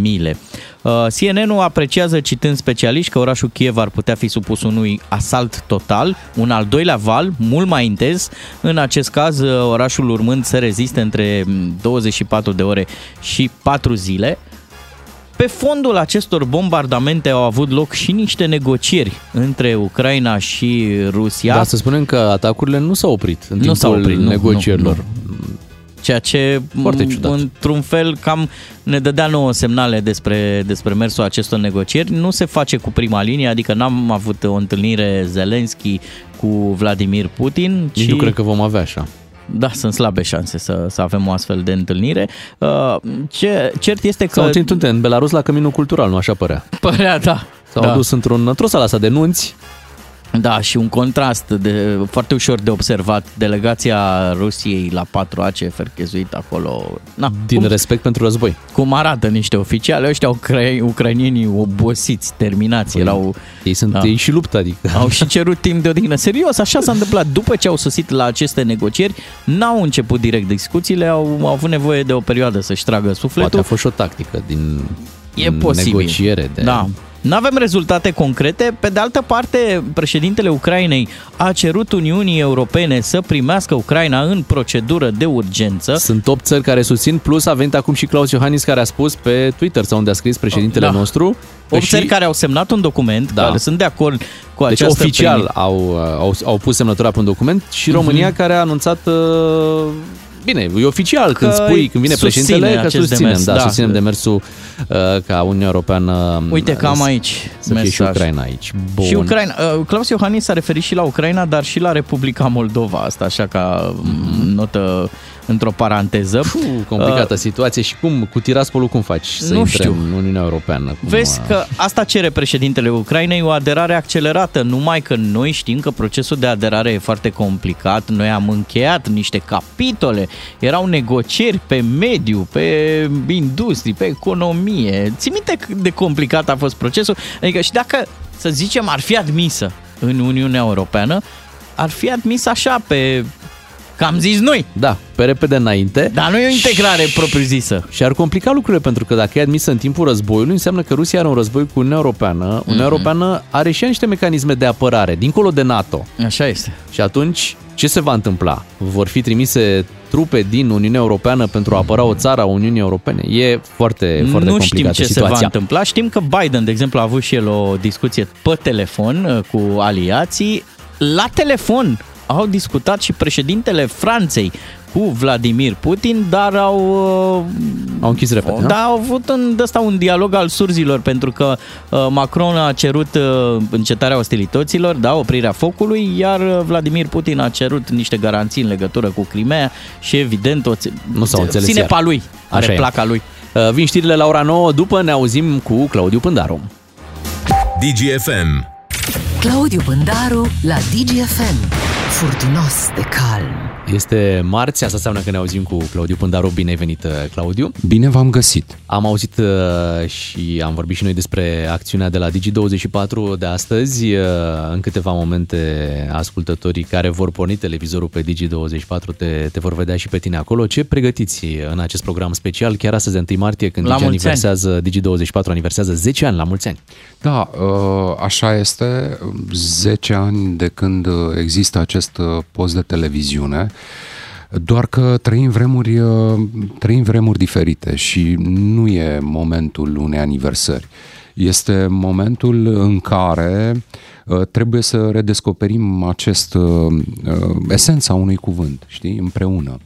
mile. Uh, CNN-ul apreciază, citând specialiști, că orașul Kiev ar putea fi supus unui asalt total, un al doilea val, mult mai intens. În acest caz, uh, orașul urmând să reziste între 24 de ore și 4 zile. Pe fondul acestor bombardamente au avut loc și niște negocieri între Ucraina și Rusia. Dar să spunem că atacurile nu s-au oprit în Nu timpul s-au oprit, nu, negocierilor. nu, Ceea ce, Foarte m, ciudat. într-un fel, cam ne dădea nouă semnale despre, despre mersul acestor negocieri. Nu se face cu prima linie, adică n-am avut o întâlnire Zelenski cu Vladimir Putin. Nici nu cred că vom avea așa. Da, sunt slabe șanse să, să avem o astfel de întâlnire. Uh, Ce, cert este că... S-au ținut în Belarus la căminul cultural, nu așa părea. Părea, da. S-au da. dus într-un, într-o sală asta de nunți. Da, și un contrast de, foarte ușor de observat. Delegația Rusiei la 4A ce ferchezuit acolo. Na, Din cum, respect pentru război. cum arată niște oficiali, ăștia ucra- ucrainienii obosiți, terminați, Păi, erau... Ei sunt, Da. ei și luptă, adică. Au și cerut timp de odihnă. Serios, așa s-a întâmplat. După ce au sosit la aceste negocieri, n-au început direct discuțiile, au, au avut nevoie de o perioadă să-și tragă sufletul. Poate a fost și o tactică din E posibil. negociere. De... Da. Nu avem rezultate concrete. Pe de altă parte, președintele Ucrainei a cerut Uniunii Europene să primească Ucraina în procedură de urgență. Sunt 8 țări care susțin, plus a venit acum și Claus Iohannis care a spus pe Twitter sau unde a scris președintele Da. nostru. 8 și- țări care au semnat un document, Da. care sunt de acord cu Deci această oficial primire. au, au, au pus semnătura pe un document și România Mhm. care a anunțat uh, Bine, e oficial când Că spui, când vine susține președintele, că acest susținem, demers, da, da. susținem demersul uh, ca Uniunea Europeană Uite că am să- aici să fie și mesaj. Ucraina aici. Bun. Și Ucraina. Uh, Claus Iohannis s-a referit și la Ucraina, dar și la Republica Moldova, asta așa ca mm notă într-o paranteză. Puh, complicată Uh, situație și cum, cu Tiraspolul cum faci să Nu intre știu. în Uniunea Europeană? Cum, Vezi uh, că asta cere președintele Ucrainei, o aderare accelerată, numai că noi știm că procesul de aderare e foarte complicat, noi am încheiat niște capitole, erau negocieri pe mediu, pe industrie, pe economie. Ții minte cât de complicat a fost procesul? Adică și dacă, să zicem, ar fi admisă în Uniunea Europeană, ar fi admis așa pe... Că am zis noi. Da, pe repede înainte. Dar nu e o integrare propriu-zisă. Și ar complica lucrurile pentru că dacă e admisă în timpul războiului, înseamnă că Rusia are un război cu Uniunea Europeană. Uniunea Mhm. Europeană are și ea niște mecanisme de apărare, dincolo de NATO. Așa este. Și atunci, ce se va întâmpla? Vor fi trimise trupe din Uniunea Europeană pentru a apăra o țară a Uniunii Europene? E foarte, foarte nu complicată știm ce situația. se va întâmpla. Știm că Biden, de exemplu, a avut și el o discuție pe telefon uh, cu aliații. La telefon au discutat și președintele Franței cu Vladimir Putin, dar au... Au închis repede, nu? Da, au avut un, de asta un dialog al surzilor, pentru că uh, Macron a cerut uh, încetarea ostilităților, da, oprirea focului, iar uh, Vladimir Putin a cerut niște garanții în legătură cu Crimea și evident o ți- Nu s-au înțeles ține iar. pa lui, are Așa e. placa lui. Uh, Vin știrile la ora 9, după ne auzim cu Claudiu Pândaru. DGFM. Claudiu Pândaru la DGFM. Furtunos de calm. Este marți, asta înseamnă că ne auzim cu Claudiu Pândaru. Bine ai venit, uh, Claudiu. Bine v-am găsit. Am auzit uh, și am vorbit și noi despre acțiunea de la Digi24 de astăzi. Uh, În câteva momente, ascultătorii care vor porni televizorul pe Digi24 te, te vor vedea și pe tine acolo. Ce pregătiți în acest program special, chiar astăzi, 1 martie, când La Digi mulți ani. aniversează, Digi24 aniversează 10 ani, la mulți ani. Da, uh, așa este. 10 ani de când uh, există acest uh, post de televiziune, doar că trăim vremuri, uh, trăim vremuri diferite și nu e momentul unei aniversări. Este momentul în care uh, trebuie să redescoperim acest uh, uh, esența unui cuvânt, știi, împreună.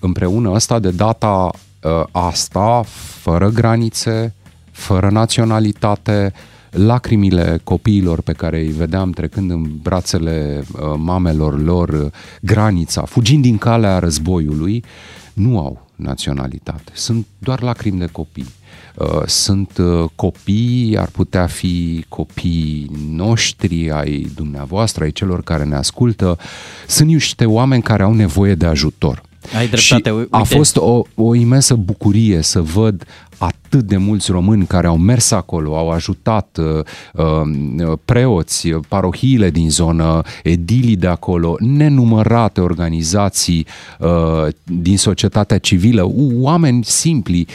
Împreună asta de data uh, asta, fără granițe, fără naționalitate, lacrimile copiilor pe care îi vedeam trecând în brațele uh, mamelor lor uh, granița, fugind din calea războiului, nu au naționalitate. Sunt doar lacrimi de copii. Uh, Sunt uh, copii, ar putea fi copii noștri, ai dumneavoastră, ai celor care ne ascultă. Sunt niște oameni care au nevoie de ajutor. Ai dreptate, Și uite. a fost o, o imensă bucurie să văd atât de mulți români care au mers acolo, au ajutat uh, uh, preoți, parohiile din zonă, edilii de acolo, nenumărate organizații uh, din societatea civilă, oameni simpli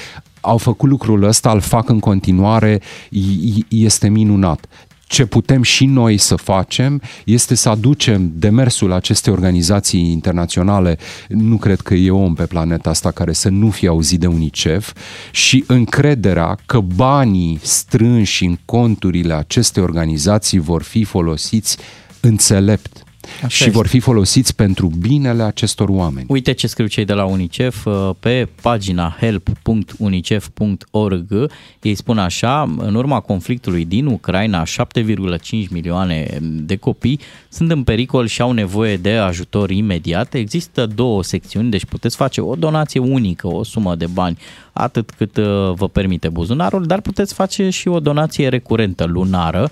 au făcut lucrul ăsta, îl fac în continuare, i- i- este minunat ce putem și noi să facem este să aducem demersul acestei organizații internaționale, nu cred că e om pe planeta asta care să nu fie auzit de UNICEF și încrederea că banii strânși în conturile acestei organizații vor fi folosiți înțelept Așa și este. vor fi folosiți pentru binele acestor oameni. Uite ce scriu cei de la UNICEF uh, pe pagina help.unicef.org. Ei spun așa, în urma conflictului din Ucraina, 7,5 milioane de copii sunt în pericol și au nevoie de ajutor imediat. Există două secțiuni, deci puteți face o donație unică, o sumă de bani, atât cât uh, vă permite buzunarul, dar puteți face și o donație recurentă lunară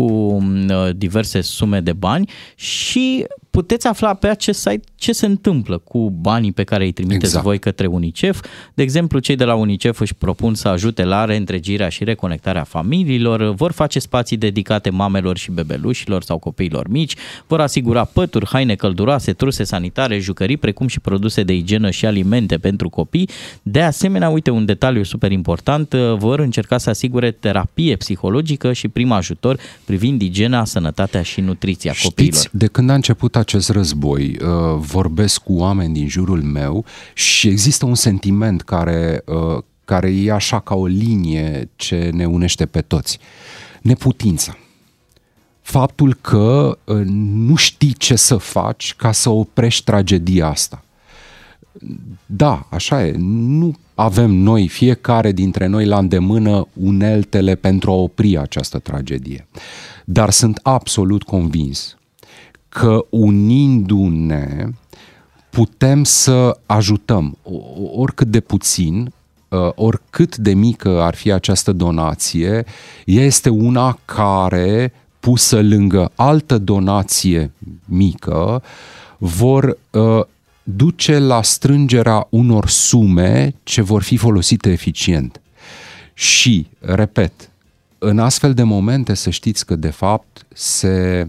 cu uh, diverse sume de bani și puteți afla pe acest site ce se întâmplă cu banii pe care îi trimiteți Exact. voi către UNICEF. De exemplu, cei de la UNICEF își propun să ajute la reîntregirea și reconectarea familiilor, vor face spații dedicate mamelor și bebelușilor sau copiilor mici, vor asigura pături, haine călduroase, truse sanitare, jucării, precum și produse de igienă și alimente pentru copii. De asemenea, uite un detaliu super important, vor încerca să asigure terapie psihologică și prim ajutor privind igiena, sănătatea și nutriția copiilor. Știți, de când a început acest război, uh, vorbesc cu oameni din jurul meu și există un sentiment care, uh, care e așa ca o linie ce ne unește pe toți. Neputința. Faptul că uh, nu știi ce să faci ca să oprești tragedia asta. Da, așa e. Nu avem noi, fiecare dintre noi, la îndemână uneltele pentru a opri această tragedie. Dar sunt absolut convins că unindu-ne putem să ajutăm o- oricât de puțin, uh, oricât de mică ar fi această donație, ea este una care, pusă lângă altă donație mică, vor uh, duce la strângerea unor sume ce vor fi folosite eficient. Și, repet, în astfel de momente să știți că de fapt se,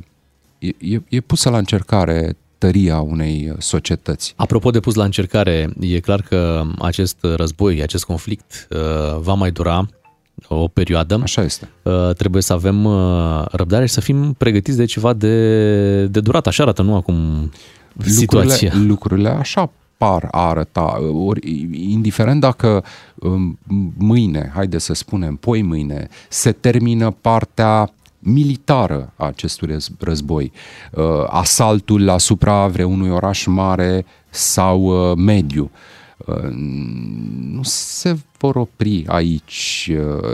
e, e, e pusă la încercare tăria unei societăți. Apropo de pus la încercare, e clar că acest război, acest conflict uh, va mai dura o perioadă. Așa este. Uh, Trebuie să avem uh, răbdare și să fim pregătiți de ceva de, de durat. Așa arată, nu acum situația. Lucrurile, lucrurile așa par a arăta, ori, indiferent dacă um, mâine, haide să spunem, poi mâine, se termină partea militară a acestui răz- război, uh, asaltul asupra vreunui oraș mare sau uh, mediu, uh, nu se vor opri aici uh,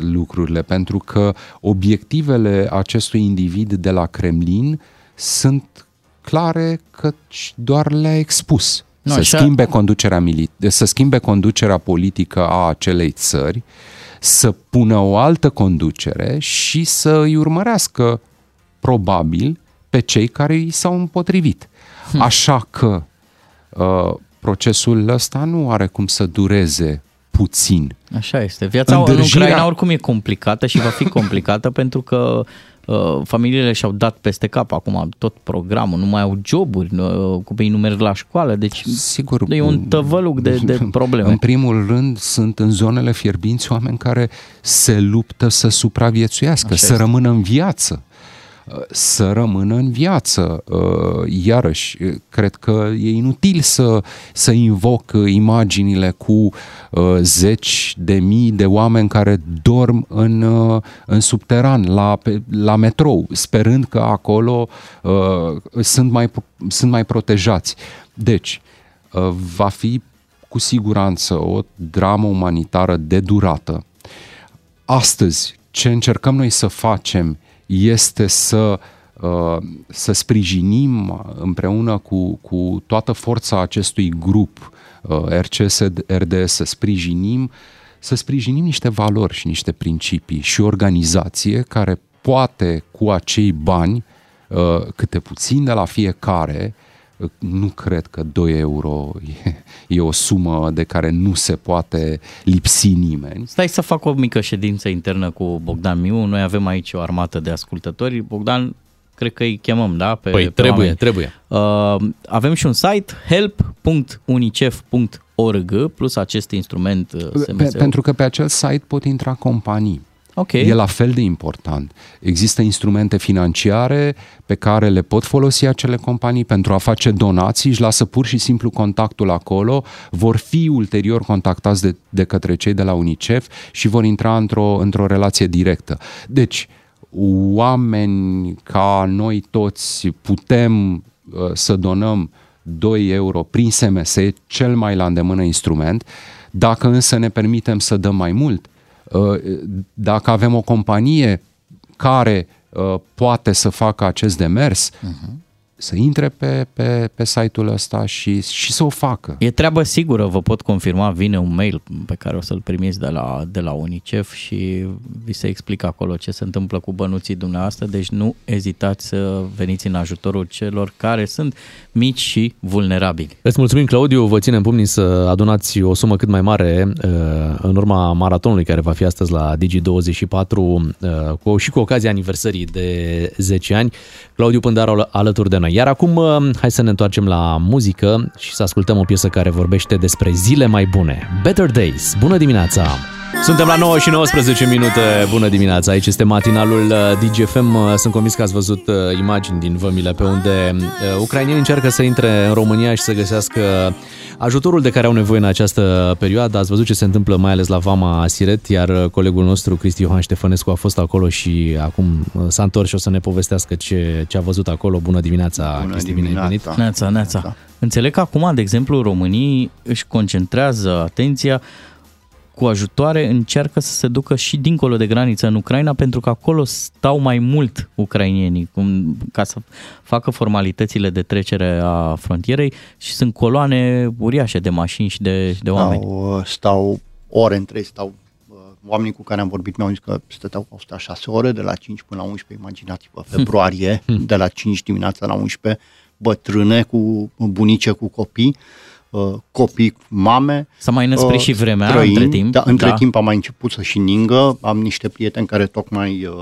lucrurile, pentru că obiectivele acestui individ de la Kremlin sunt clare că doar le-a expus. Nu, să, așa- schimbe conducerea mili- să schimbe conducerea politică a acelei țări, să pună o altă conducere și să îi urmărească probabil pe cei care i s-au împotrivit. Așa că uh, procesul ăsta nu are cum să dureze puțin. Așa este. Viața în Îndrăjirea- Ucraina oricum e complicată și va fi complicată pentru că uh, familiile și-au dat peste cap acum tot programul, nu mai au joburi, uh, copiii nu merg la școală, deci Sigur, e un tăvăluc de, de probleme. În primul rând sunt în zonele fierbinți oameni care se luptă să supraviețuiască, Așa să este. rămână în viață să rămână în viață. Uh, Iarăși, cred că e inutil să, să invoc imaginile cu uh, zeci de mii de oameni care dorm în, uh, în subteran, la, pe- la metrou, sperând că acolo uh, sunt, mai, sunt mai protejați. Deci, uh, va fi cu siguranță o dramă umanitară de durată. Astăzi, ce încercăm noi să facem este să, uh, să sprijinim împreună cu, cu toată forța acestui grup uh, RCS, RDS, să sprijinim, să sprijinim niște valori și niște principii și o organizație care poate cu acei bani, uh, câte puțin de la fiecare, uh, nu cred că 2 euro e, e o sumă de care nu se poate lipsi nimeni. Stai să fac o mică ședință internă cu Bogdan Miu. Noi avem aici o armată de ascultători. Bogdan, cred că îi chemăm, da? Pe, Păi, pe trebuie, oameni. trebuie. Uh, avem și un site help.unicef.org plus acest instrument uh, Pe, SMS. pentru că pe acel site pot intra companii. Ok. E la fel de important. Există instrumente financiare pe care le pot folosi acele companii pentru a face donații, își lasă pur și simplu contactul acolo, vor fi ulterior contactați de, de către cei de la UNICEF și vor intra într-o, într-o relație directă. Deci, oameni ca noi toți putem uh, să donăm 2 euro prin SMS, e cel mai la îndemână instrument. Dacă însă ne permitem să dăm mai mult, uh, dacă avem o companie care uh, poate să facă acest demers, uh-huh. Să intre pe, pe, pe site-ul ăsta și, și să o facă. E treabă sigură, vă pot confirma, vine un mail pe care o să-l primiți de la, de la UNICEF și vi se explică acolo ce se întâmplă cu bănuții dumneavoastră, deci nu ezitați să veniți în ajutorul celor care sunt mici și vulnerabili. Îți mulțumim, Claudiu, vă ținem pumnii să adunați o sumă cât mai mare uh, în urma maratonului care va fi astăzi la Digi24 uh, cu, și cu ocazia aniversării de 10 ani. Claudiu Pândaru al- alături de noi. Iar acum uh, hai să ne întoarcem la muzică și să ascultăm o piesă care vorbește despre zile mai bune. Better Days. Bună dimineața! Suntem la 9 și 19 minute. Bună dimineața! Aici este matinalul uh, DGFM. Uh, Sunt convins că ați văzut uh, imagini din vămile pe unde uh, ucrainienii încearcă să intre în România și să găsească ajutorul de care au nevoie în această perioadă. Ați văzut ce se întâmplă mai ales la Vama Siret, iar uh, colegul nostru, Cristi Iohan Ștefănescu, a fost acolo și acum uh, s-a întors și o să ne povestească ce, ce a văzut acolo. Bună dimineața, Bună Cristi, bine ai venit! dimineața. Neața, neața. Înțeleg că acum, de exemplu, românii își concentrează atenția cu ajutoare, încearcă să se ducă și dincolo de graniță în Ucraina, pentru că acolo stau mai mult ucrainienii, cum, ca să facă formalitățile de trecere a frontierei și sunt coloane uriașe de mașini și de, și de oameni. Stau, uh, stau ore întregi, stau uh, oamenii cu care am vorbit mi-au zis că stăteau au stat 6 ore de la 5 până la 11, imaginați-vă, februarie, de la 5 dimineața la 11, bătrâne cu bunice cu copii, uh, copii, cu mame. S-a mai năsprit și vremea între timp, Da, între da. timp a mai început să și ningă. Am niște prieteni care tocmai uh,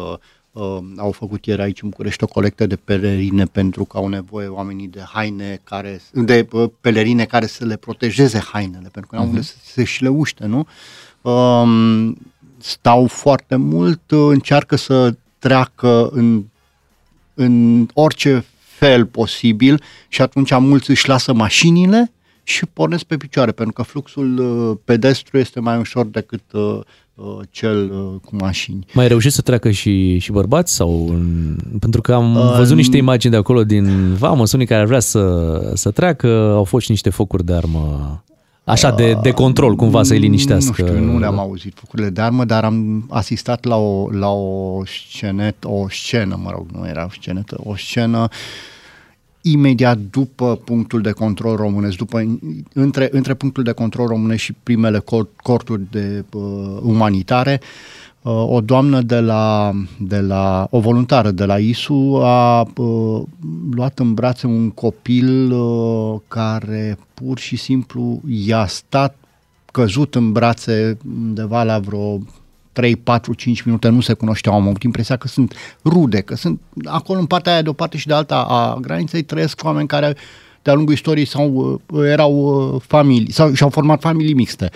uh, au făcut ieri aici în București o colectă de pelerine pentru că au nevoie oamenii de haine care, de uh, pelerine care să le protejeze hainele, pentru că nu au unde Mhm. să se și le uște, nu? Um, stau foarte mult, uh, încearcă să treacă în, în orice fel posibil și atunci mulți își lasă mașinile și pornesc pe picioare, pentru că fluxul uh, pedestru este mai ușor decât uh, uh, cel uh, cu mașini. Mai reușit să treacă și, și bărbați? sau în- Pentru că am Uh, văzut niște imagini de acolo din Vamă, sunt unii care ar vrea să, să treacă, au fost și niște focuri de armă așa de, de control, cumva să-i liniștească. Nu știu, nu le-am auzit focurile de armă, dar am asistat la o, la o scenetă, o scenă, mă rog, nu era o scenetă, o scenă imediat după punctul de control românesc, după, între, între punctul de control românesc și primele cor- corturi de uh, umanitare, Uh, o doamnă de la, de la, o voluntară de la ISU a uh, luat în brațe un copil uh, care pur și simplu i-a stat căzut în brațe undeva la vreo 3, 4, 5 minute, nu se cunoșteau, am avut impresia că sunt rude, că sunt acolo în partea aia de o parte și de alta a graniței trăiesc oameni care de-a lungul istoriei sau erau familii sau și-au format familii mixte.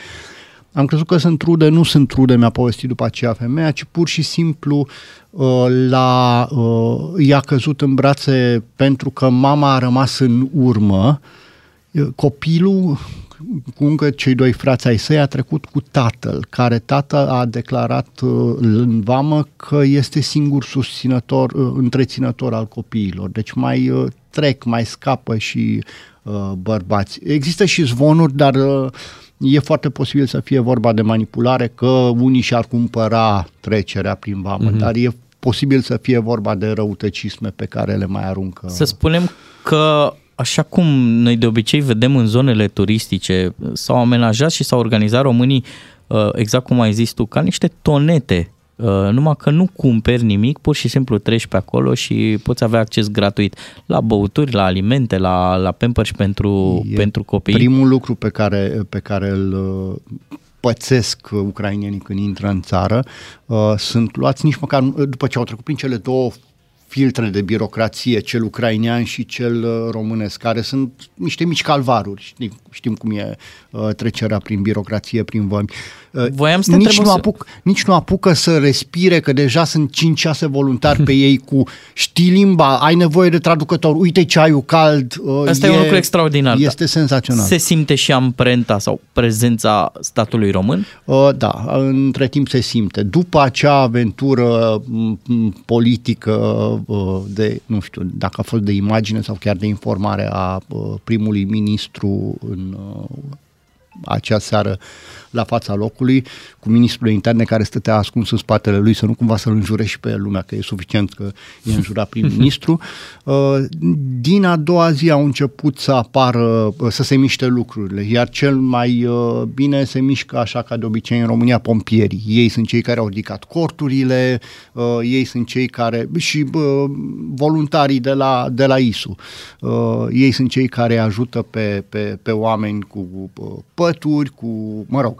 Am crezut că sunt rude, nu sunt rude, mi-a povestit după aceea femeia, ci pur și simplu uh, la, uh, i-a căzut în brațe pentru că mama a rămas în urmă. Uh, Copilul, cu încă cei doi frați ai săi, a trecut cu tatăl, care tatăl a declarat uh, în vamă că este singur susținător, uh, întreținător al copiilor. Deci mai uh, trec, mai scapă și uh, bărbați. Există și zvonuri, dar uh, e foarte posibil să fie vorba de manipulare, că unii și-ar cumpăra trecerea prin vamă, Mhm. mm-hmm. dar e posibil să fie vorba de răutăcisme pe care le mai aruncă. Să spunem că așa cum noi de obicei vedem în zonele turistice, s-au amenajat și s-au organizat românii, uh, exact cum ai zis tu, ca niște tonete. Uh, Numai că nu cumperi nimic, pur și simplu treci pe acolo și poți avea acces gratuit la băuturi, la alimente, la, la pampers pentru, E pentru copii. Primul lucru pe care, pe care îl uh, pățesc ucrainienii când intră în țară uh, sunt luați nici măcar, uh, după ce au trecut prin cele două filtre de birocrație, cel ucrainean și cel uh, românesc, care sunt niște mici calvaruri. Știm, știm cum e uh, trecerea prin birocrație, prin vămi. Uh, Voiam să te nici, întreb nu o să- apuc, nici nu apucă să respire, că deja sunt 5-6 voluntari pe ei cu știi limba, ai nevoie de traducător, uite ceaiul cald. uh, Asta e, un lucru extraordinar. Este senzațional. Se simte și amprenta sau prezența statului român? Uh, Da, între timp se simte. După acea aventură m, m, politică uh, de, nu știu, dacă a fost de imagine sau chiar de informare a uh, primului ministru în uh, acea seară la fața locului, cu ministrul de interne care stătea ascuns în spatele lui, să nu cumva să-l înjure și pe lumea, că e suficient că e înjurat prim-ministru. Uh, Din a doua zi au început să apară, uh, să se miște lucrurile, iar cel mai uh, bine se mișcă așa ca de obicei în România pompierii. Ei sunt cei care au ridicat corturile, uh, ei sunt cei care, și uh, voluntarii de la, de la ISU, uh, ei sunt cei care ajută pe, pe, pe oameni cu uh, pături, cu, mă rog,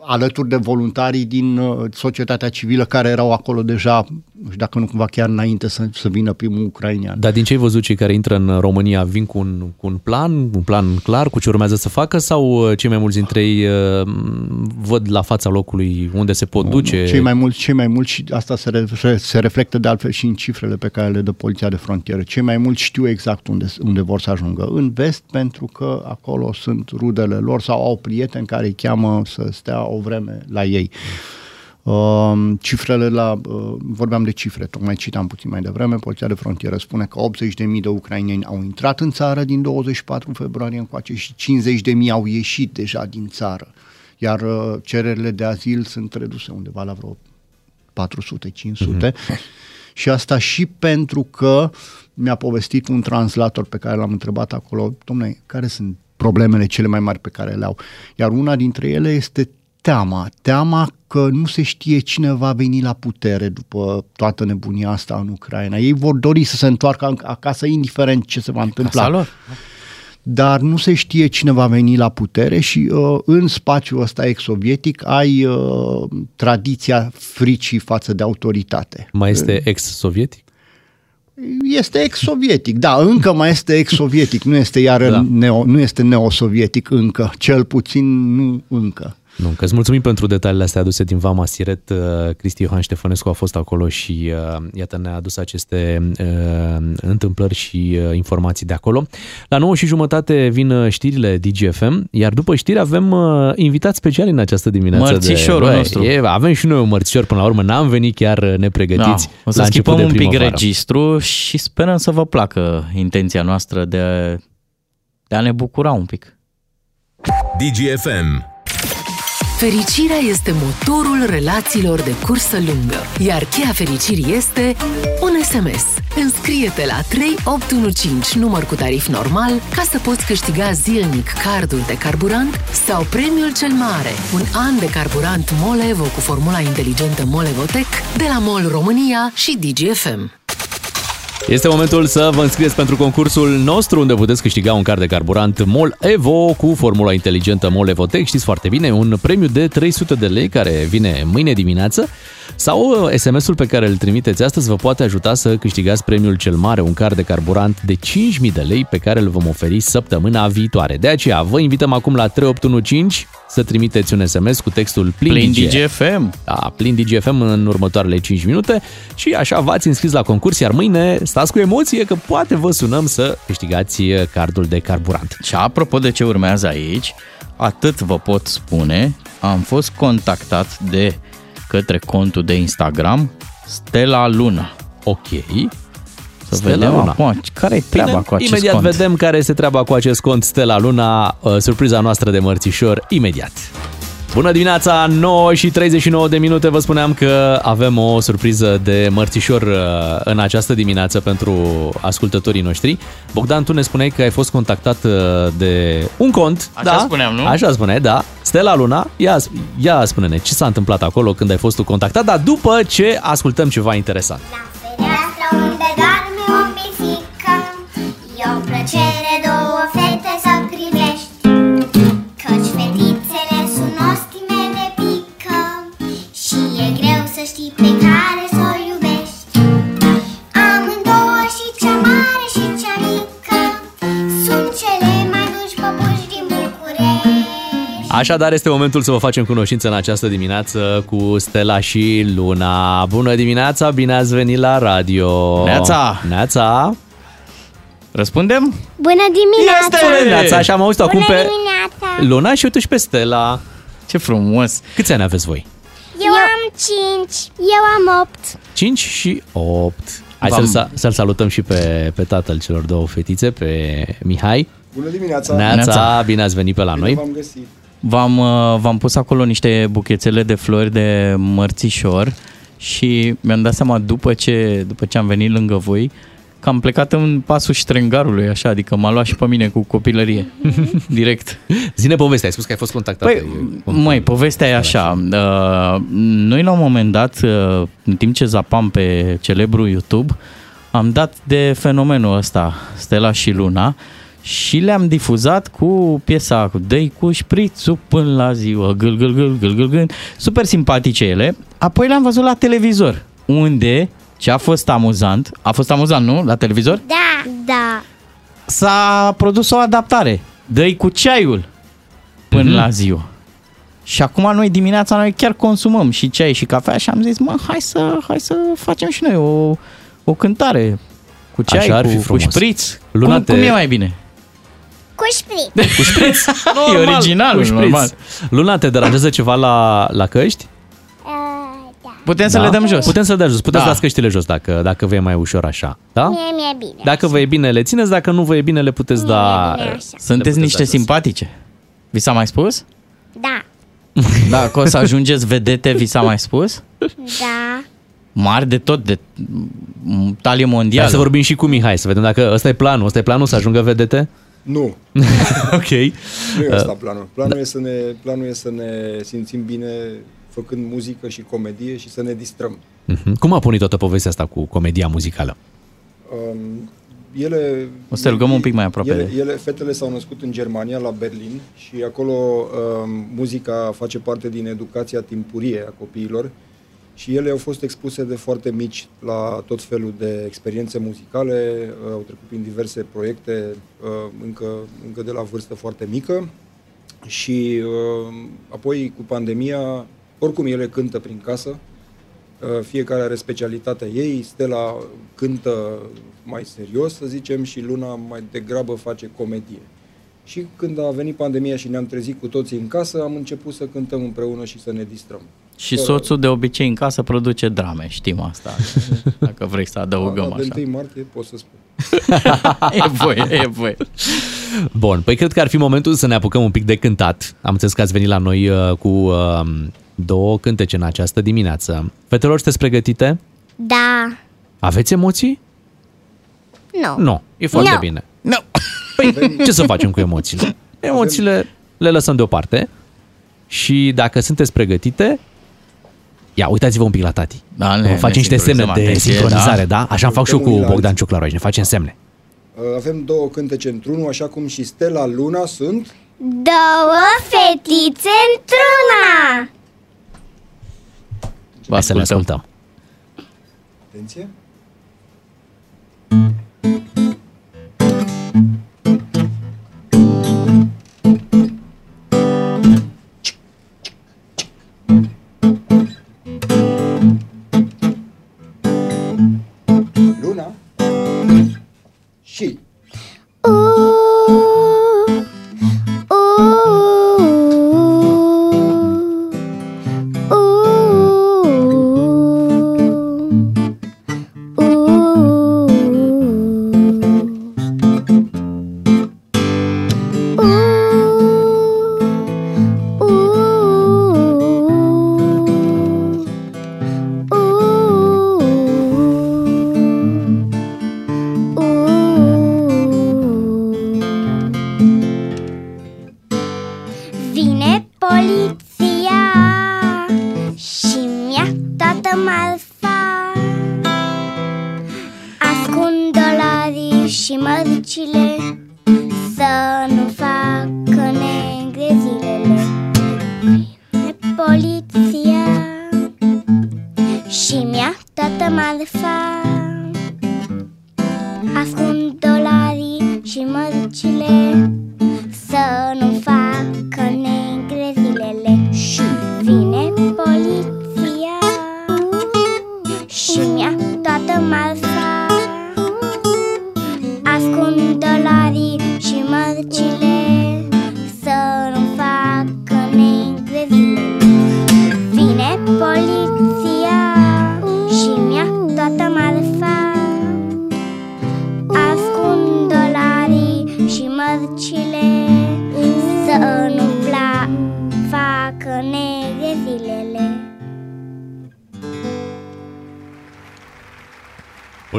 alături de voluntarii din uh, societatea civilă care erau acolo deja, nu știu dacă nu cumva chiar înainte să, să vină primul ucrainean. Dar din ce ai văzut cei care intră în România vin cu un, cu un plan, un plan clar cu ce urmează să facă sau uh, cei mai mulți dintre ei uh, văd la fața locului unde se pot duce? Cei mai mulți, cei mai mulți și asta se, re, se reflectă de altfel și în cifrele pe care le dă poliția de frontieră. Cei mai mulți știu exact unde, unde vor să ajungă. În vest, pentru că acolo sunt rudele lor sau au prieteni care îi cheamă să stea o vreme la ei. Uh, cifrele la, uh, vorbeam de cifre, tocmai citam puțin mai devreme, Poliția de Frontieră spune că 80.000 de ucraineni au intrat în țară din 24 februarie încoace și 50.000 au ieșit deja din țară, iar uh, cererile de azil sunt reduse undeva la vreo 400-500 și asta și pentru că mi-a povestit un translator pe care l-am întrebat acolo, domnule, care sunt problemele cele mai mari pe care le au? Iar una dintre ele este teama, teama că nu se știe cine va veni la putere după toată nebunia asta în Ucraina. Ei vor dori să se întoarcă acasă indiferent ce se va întâmpla. Casa lor. Dar nu se știe cine va veni la putere și uh, în spațiul ăsta ex-sovietic ai uh, tradiția fricii față de autoritate. Mai este ex-sovietic? Este ex-sovietic, da, încă mai este ex-sovietic, nu este iar da. neo, nu este neosovietic încă, cel puțin nu încă. Nu, că îți mulțumim pentru detaliile astea aduse din Vama Siret. Uh, Cristi Iohan Ștefănescu a fost acolo și uh, iată ne-a adus aceste uh, întâmplări și uh, informații de acolo. La 9 și jumătate vin uh, știrile DGFM, iar după știri avem uh, invitat special în această dimineață. Mărțișorul de, nostru. E, avem și noi un mărțișor până la urmă, n-am venit chiar uh, nepregătiți. Da, o să la început schimbăm de un pic primăvară. registru și sperăm să vă placă intenția noastră de, de a ne bucura un pic. DGFM. Fericirea este motorul relațiilor de cursă lungă, iar cheia fericirii este un SMS. Înscrie-te la 3815 număr cu tarif normal ca să poți câștiga zilnic cardul de carburant sau premiul cel mare, un an de carburant MOL Evo cu formula inteligentă MOL Evotec de la MOL România și DGFM. Este momentul să vă înscrieți pentru concursul nostru unde puteți câștiga un card de carburant MOL Evo cu formula inteligentă MOL Evotec. Știți foarte bine, un premiu de 300 de lei care vine mâine dimineață sau uh, SMS-ul pe care îl trimiteți astăzi vă poate ajuta să câștigați premiul cel mare, un card de carburant de 5.000 de lei pe care îl vom oferi săptămâna viitoare. De aceea vă invităm acum la 3815 să trimiteți un SMS cu textul plin, Plin DG. DGFM. Da, plin DGFM în următoarele 5 minute și așa v-ați înscris la concurs, iar mâine stați cu emoție că poate vă sunăm să câștigați cardul de carburant. Și apropo de ce urmează aici, atât vă pot spune, am fost contactat de către contul de Instagram Stella Luna. Ok. Să Stella vedem Luna. acum care e treaba Bine, cu acest imediat cont. vedem care este treaba cu acest cont Stella Luna, uh, surpriza noastră de mărțișor, imediat. Bună dimineața, 9 și 39 de minute, vă spuneam că avem o surpriză de mărțișor uh, în această dimineață pentru ascultătorii noștri. Bogdan, tu ne spuneai că ai fost contactat uh, de un cont. Așa da? spuneam, nu? Așa spune, da. Stella Luna, ia, ia spune-ne ce s-a întâmplat acolo când ai fost tu contactat, dar după ce ascultăm ceva interesant. Fereastra unde doarme o pisică E o plăcere Așadar, este momentul să vă facem cunoștință în această dimineață cu Stella și Luna. Bună dimineața, bine ați venit la radio! Neața! Neața! Răspundem? Bună dimineața! Bună dimineața! Așa am auzit acum Bună pe dimineața! Luna și uite și pe Stella. Ce frumos! Câți ani aveți voi? Eu am 5, eu am 8 5 și 8. Hai V-am- să-l, să-l salutăm și pe, pe tatăl celor două fetițe, pe Mihai. Bună dimineața! Neața, Neața. bine ați venit pe la Bine noi. v-am găsit. V-am, uh, v-am pus acolo niște buchețele de flori de mărțișor și mi-am dat seama după ce, după ce am venit lângă voi că am plecat în pasul ștrengarului, așa, adică m-a luat și pe mine cu copilărie, direct. Zine povestea, ai spus că ai fost contactat. Păi, măi, povestea e așa. Uh, noi la un moment dat, uh, în timp ce zapam pe celebru YouTube, am dat de fenomenul ăsta, Stella și Luna, și le-am difuzat cu piesa cu Dei cu șprițul până la ziua, gâl, gâl, gâl, gâl, gâl, gâl. super simpatice ele. Apoi le-am văzut la televizor, unde, ce a fost amuzant, a fost amuzant, nu? La televizor? Da, da s-a produs o adaptare. Dă-i cu ceaiul până Mhm. mm-hmm. la ziua. Și acum noi dimineața noi chiar consumăm și ceai și cafea și am zis, mă, hai să, hai să facem și noi o, o cântare cu ceai, Așa ar fi cu, cu frumos. șpriț. Luna, cum, te- cum e mai bine? Cu șpriț Cu șpriț. E originalul, cu șpriț. normal. Luna, te deranjează ceva la, la căști? Putem să le dăm jos. Putem să le dăm jos. Puteți Da. da. dați căștile jos dacă, dacă vă e mai ușor așa. Da? Mie mi-e bine Dacă vă e bine, le țineți. Dacă nu vă e bine, le puteți da... bine așa. le Sunteți puteți niște da jos. simpatice. Vi s-a mai spus? Da, Da, că o să ajungeți vedete, vi s-a mai spus? da Mari de tot, de m, talie Hai mondială. să vorbim și cu Mihai, să vedem dacă ăsta e planul. Ăsta e planul să ajungă vedete? Nu, ok. nu e asta Uh, planul. Planul, e să ne, planul e să ne simțim bine făcând muzică și comedie și să ne distrăm. mhm. Cum a pornit toată povestea asta cu comedia muzicală? Um, ele, O să te rugăm un pic mai aproape Ele, de- ele, fetele s-au născut în Germania, la Berlin, și acolo um, muzica face parte din educația timpurie a copiilor și ele au fost expuse de foarte mici la tot felul de experiențe muzicale, uh, au trecut prin diverse proiecte uh, încă, încă de la vârstă foarte mică și uh, apoi cu pandemia, oricum ele cântă prin casă, Uh, fiecare are specialitatea ei, Stella cântă mai serios, să zicem, și Luna mai degrabă face comedie. Și când a venit pandemia și ne-am trezit cu toții în casă, am început să cântăm împreună și să ne distrăm. Și soțul de obicei în casă produce drame, știm asta. Dacă vrei să adăugăm Da, așa. de 1 martie pot să spun. e voie, e voie. Bun, păi cred că ar fi momentul să ne apucăm un pic de cântat. Am înțeles că ați venit la noi uh, cu uh, două cântece în această dimineață. Fetelor, sunteți pregătite? Da. Aveți emoții? Nu. Nu, e foarte Nu. bine. Nu. Păi, ce să facem cu emoțiile? Emoțiile le lăsăm deoparte și dacă sunteți pregătite, ia, uitați-vă un pic la tati. Da, ne, Facem niște semne de atenție, sincronizare, da? da? Așa am fac și eu cu Suntem unii la Bogdan Ciuclaru aici, ne facem semne. Uh, Avem două cântece într-unul, așa cum și Stella Luna sunt... Două fetițe într-una. Vă să le ascultăm. Atenție!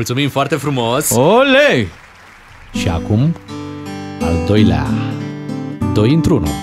Mulțumim foarte frumos! Ole! Și acum, al doilea, doi într-unul.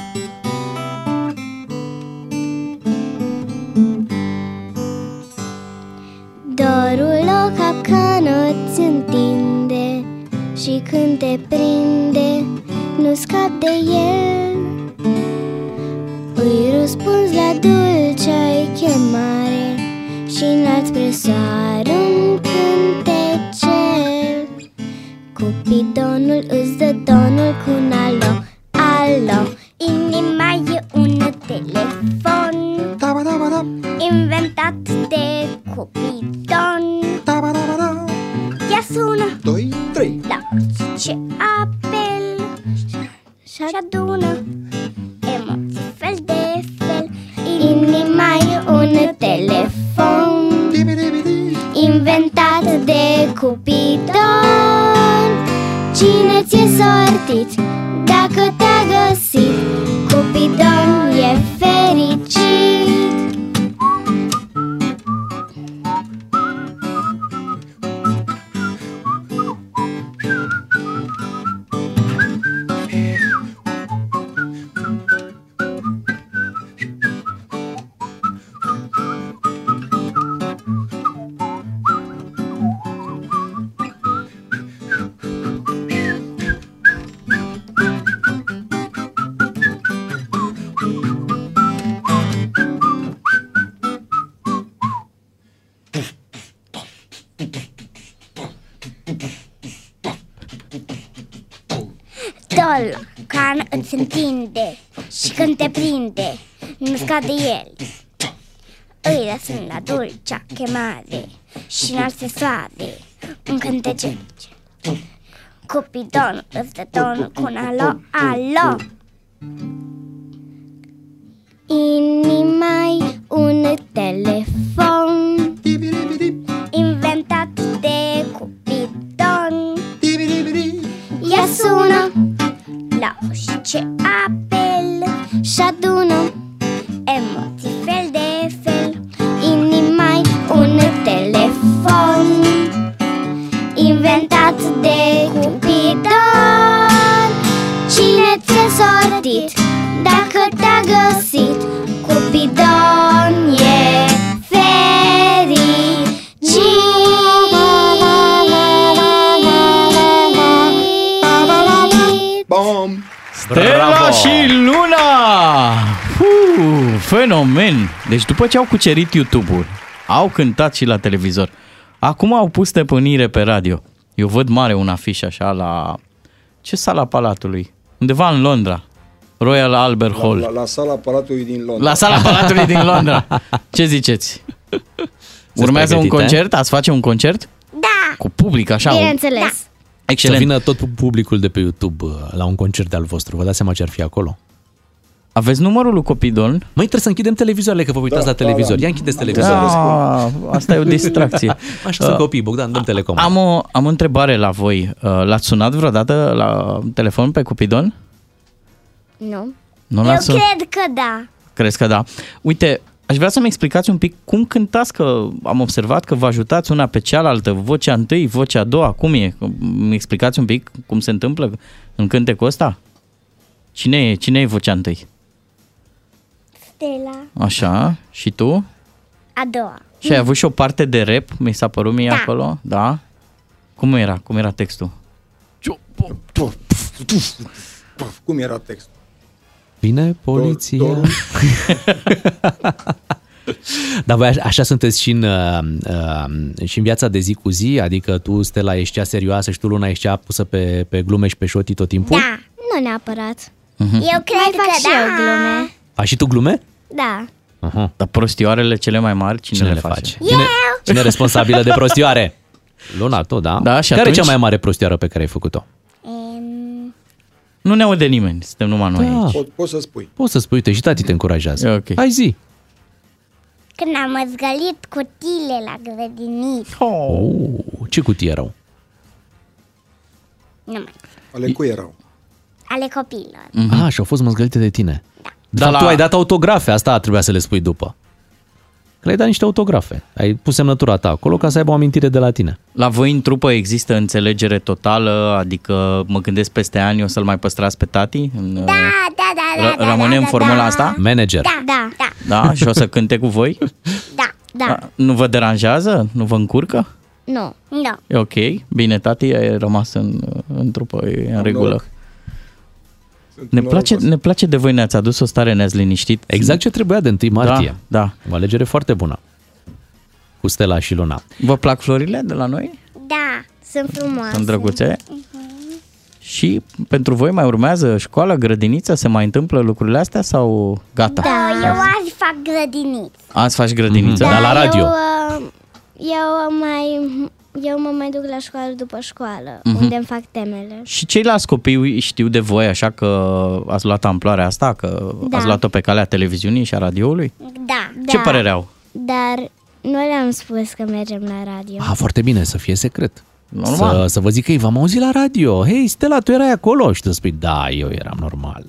Nu scade el Îi răsând la dulcea chemare Și înalți soare Un cântece. Cupidon îți dă ton cu un alo, alo. Inimai un telefon Inventat de Cupidon Ea sună la orice apel Și adună emoții fel de fel Inimai un telefon Inventat de Cupidon Cine ți-a sortit dacă te-a găsit Cupidon e fericit Bom! Stella Bravo! și Luna! Uu, fenomen! Deci după ce au cucerit YouTube-ul, au cântat și la televizor, acum au pus stăpânire pe radio. Eu văd mare un afiș așa la... Ce sala Palatului? Undeva în Londra. Royal Albert Hall. La, la, la sala Palatului din Londra. La sala Palatului din Londra. Ce ziceți? Urmează un pregătite? concert? Ați face un concert? Da, Cu public, așa? un- bineînțeles da. Excelent. Să vină tot publicul de pe YouTube uh, la un concert de-al vostru. Vă dați seama ce ar fi acolo? Aveți numărul lui Copidon? Măi, trebuie să închidem televizoarele, că vă uitați Da, la da, televizor. da. Ia închideți televizorul. Da, asta e o distracție. Așa sunt Uh, copii, Bogdan, dăm telecom. Am o, am o întrebare la voi. Uh, L-ați sunat vreodată la telefon pe Cupidon? Nu? Nu Eu l-ați sunat? cred că da Crezi că da. Uite, aș vrea să-mi explicați un pic cum cântați, că am observat că vă ajutați una pe cealaltă, vocea întâi, vocea a doua, cum e? Îmi explicați un pic cum se întâmplă în cântecul ăsta? Cine e, cine e vocea întâi? Stella Așa, și tu? A doua Și ai avut și o parte de rap, mi s-a părut mie Da. acolo, da? Cum era? Cum era textul? Cum era textul? Vine poliția. Dor- dor- Dar voi a- așa sunteți și în, uh, uh, și în viața de zi cu zi? Adică tu, Stella, ești cea serioasă și tu, Luna, ești cea pusă pe, pe glume și pe șotii tot timpul? Da, nu neapărat Mhm. Eu cred Mai fac că și da eu glume Faci și tu glume? Da Aha. Dar prostioarele cele mai mari, cine, Cine le le face? face? Cine, cine e responsabilă de prostioare? Luna, tot, da? Da, și Care atunci? e cea mai mare prostioară pe care ai făcut-o? Em, Nu ne aude nimeni, suntem numai noi Da. aici. Pot, poți să spui. Poți să spui, uite, și tati te încurajează. Ok. Hai zi. Când am măzgălit cutile la grădiniță Oh, ce cutii erau? Nu mai Ale cui erau? Ale copiilor Mm-hmm. Ah, și au fost măzgălite de tine. Da. De fapt, la- tu ai dat autografe, asta trebuia să le spui după. Că le-ai dat niște autografe. Ai pus semnătura ta acolo ca să aibă o amintire de la tine. La voi în trupă există înțelegere totală? Adică mă gândesc peste ani o să-l mai păstrați pe tati? În, Da, da, da, da, r- da, rămâne da, în da, formula da. asta? Manager. Da, da, da, Da? Și o să cânte cu voi? da, da, Nu vă deranjează? Nu vă încurcă? nu, nu E ok? Bine, tati a rămas în, în trupă, e în Am regulă. noroc. Sunt Ne norocos. place, ne place de voi, ne-ați adus o stare, ne-ați liniștit. Exact ce trebuia de 1 martie. Da, da. O alegere foarte bună. Cu Stella și Luna. Vă plac florile de la noi? Da, sunt frumoase Sunt drăguțe? Și pentru voi mai urmează școală, grădiniță? Se mai întâmplă lucrurile astea sau gata? Da, eu azi fac grădiniță Azi faci grădiniță? Mhm. Dar la radio. Eu, uh, eu, mai, eu mă mai duc la școală după școală, Mhm. unde îmi fac temele. Și ceilalți copii știu de voi așa că ați luat amploarea asta, că Da. ați luat-o pe calea televiziunii și a radioului? Da, Ce da. părere au? Dar nu le-am spus că mergem la radio. Ah, foarte bine, să fie secret. Normal. Să, să vă zic că ei v-am auzit la radio. Hei, Stella, tu erai acolo. Și tu spui, da, eu eram normal.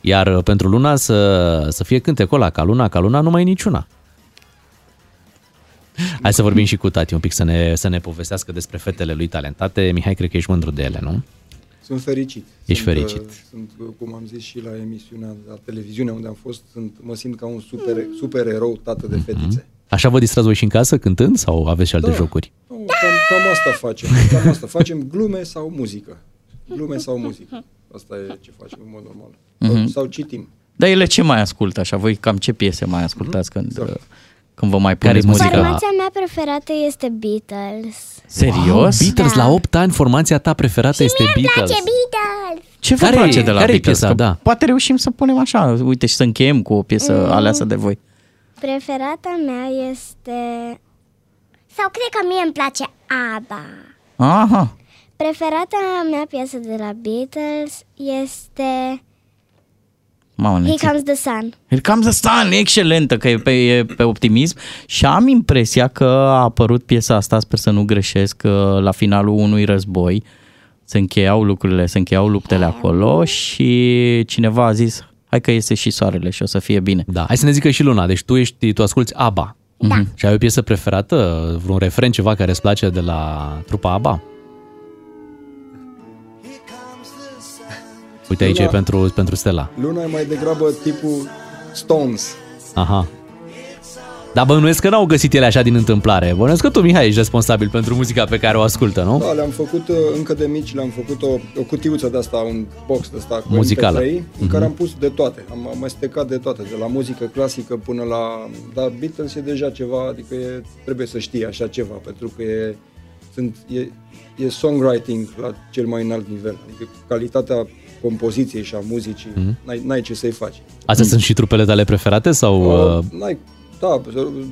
Iar uh, pentru Luna să, să fie cântecul ăla, ca Luna, ca Luna, nu mai e niciuna. Hai să vorbim și cu tati un pic, să ne, să ne povestească despre fetele lui talentate. Mihai, cred că ești mândru de ele, nu? Sunt fericit. Ești sunt, fericit. uh, Sunt, uh, cum am zis și la emisiunea, la televiziune unde am fost, sunt, mă simt ca un super, super erou, tată de fetițe. Așa vă distrați voi și în casă cântând sau aveți și alte Da. jocuri? Nu, cam, cam asta facem. Cam asta. Facem glume sau muzică. Glume sau muzică. Asta e ce facem în mod normal. Mhm. Sau citim. Dar ele ce mai ascultă așa? Voi cam ce piese mai ascultați când, Exact. Când vă mai Care-i puneți muzica? muzică? Formația mea preferată este Beatles. Serios? Wow, Beatles Da. la 8 ani, formația ta preferată este Mie îmi Beatles. place Beatles! Ce vă Care- place de la care-i Beatles? piesa? Că Da. Poate reușim să punem așa, uite, și să încheiem cu o piesă Mm. aleasă de voi. Preferata mea este... Sau cred că mie îmi place ABBA. Aha, Preferata mea piesă de la Beatles este Mamă, Here Neții. comes the sun. Here comes the sun, excelentă că e pe, e pe optimism și am impresia că a apărut piesa asta, sper să nu greșesc, că la finalul unui război se încheiau lucrurile, se încheiau luptele acolo și cineva a zis hai că iese și soarele și o să fie bine. Da, hai să ne zică și Luna. Deci tu ești, tu asculti ABBA. Da. Și ai o piesă preferată, vreun refren, ceva care îți place de la trupa ABBA? Uite aici Luna- e pentru, pentru Stella. Luna e mai degrabă tipul Stones. Aha. Dar bănuiesc că n-au găsit ele așa din întâmplare. Bănuiesc că tu, Mihai, ești responsabil pentru muzica pe care o ascultă, nu? Da, le-am făcut uh, încă de mici, le-am făcut o, o cutiuță de asta, un box de asta cu Muzicală. MP3, în Mhm. care am pus de toate. Am amestecat de toate, de la muzică clasică până la... Dar Beatles e deja ceva, adică e, trebuie să știi așa ceva, pentru că e, sunt, e, e songwriting la cel mai înalt nivel. Adică calitatea compoziției și a muzicii, Mhm. n-ai, n-ai ce să-i faci. Astea sunt și trupele tale preferate sau... Uh, Uh, n-ai, da,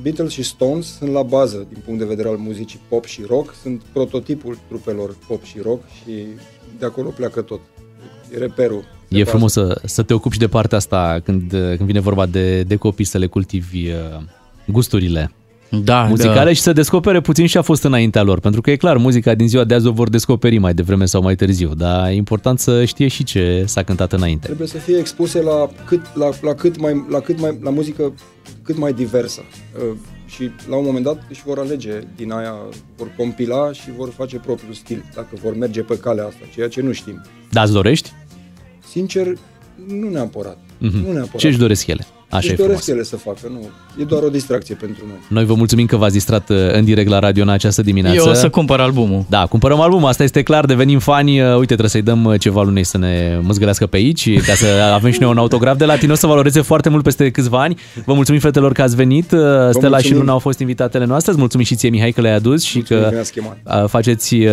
Beatles și Stones sunt la bază din punct de vedere al muzicii pop și rock, sunt prototipul trupelor pop și rock și de acolo pleacă tot. E reperul. de e bază. frumos să, să te ocupi și de partea asta când, uh, când vine vorba de, de copii, să le cultivi uh, gusturile da, muzicale da. și să descopere puțin ce a fost înaintea lor. Pentru că e clar, muzica din ziua de azi o vor descoperi mai devreme sau mai târziu, dar e important să știe și ce s-a cântat înainte. Trebuie să fie expuse la cât, la, la cât mai, la cât mai, la muzică cât mai diversă. Uh, și la un moment dat își vor alege din aia, vor compila și vor face propriul stil, dacă vor merge pe calea asta, ceea ce nu știm. Da, îți dorești? Sincer, nu neapărat. Mhm. Nu neapărat. Ce își doresc ele? Așa Își e doresc frumos. ele să facă, nu. E doar o distracție pentru noi. Noi vă mulțumim că v-ați distrat uh, în direct la radio în această dimineață. Eu o să cumpăr albumul. Da, cumpărăm albumul, asta este clar, devenim fani. Uh, Uite, trebuie să-i dăm uh, ceva lunei să ne măzgălească pe aici, ca să avem și noi un autograf de la tine, o să valoreze foarte mult peste câțiva ani. Vă mulțumim, fetelor, că ați venit. Uh, Stella și mulțumim. Luna au fost invitatele noastre. Îți mulțumim și ție, Mihai, că le-ai adus și Mulțumim că că ne-ați chemat. uh, faceți uh,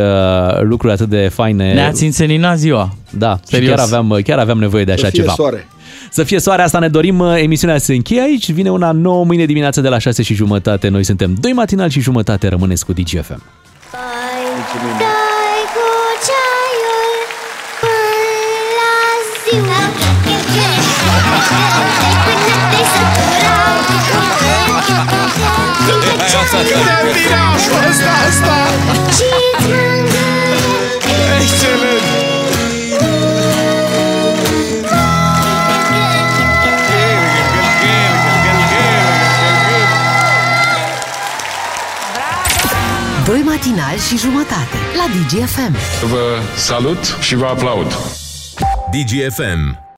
lucruri atât de faine. Ne-ați înseninat ziua. Da, și Serios. chiar aveam, chiar aveam nevoie de așa Să fie ceva. soare. Să fie soare, asta ne dorim. Emisiunea se încheie aici. Vine una nouă mâine dimineață de la 6 și jumătate. Noi suntem doi matinal și jumătate. Rămâneți cu DGFM. Dai Doi matinali și jumătate la DGFM. Vă salut și vă aplaud. DGFM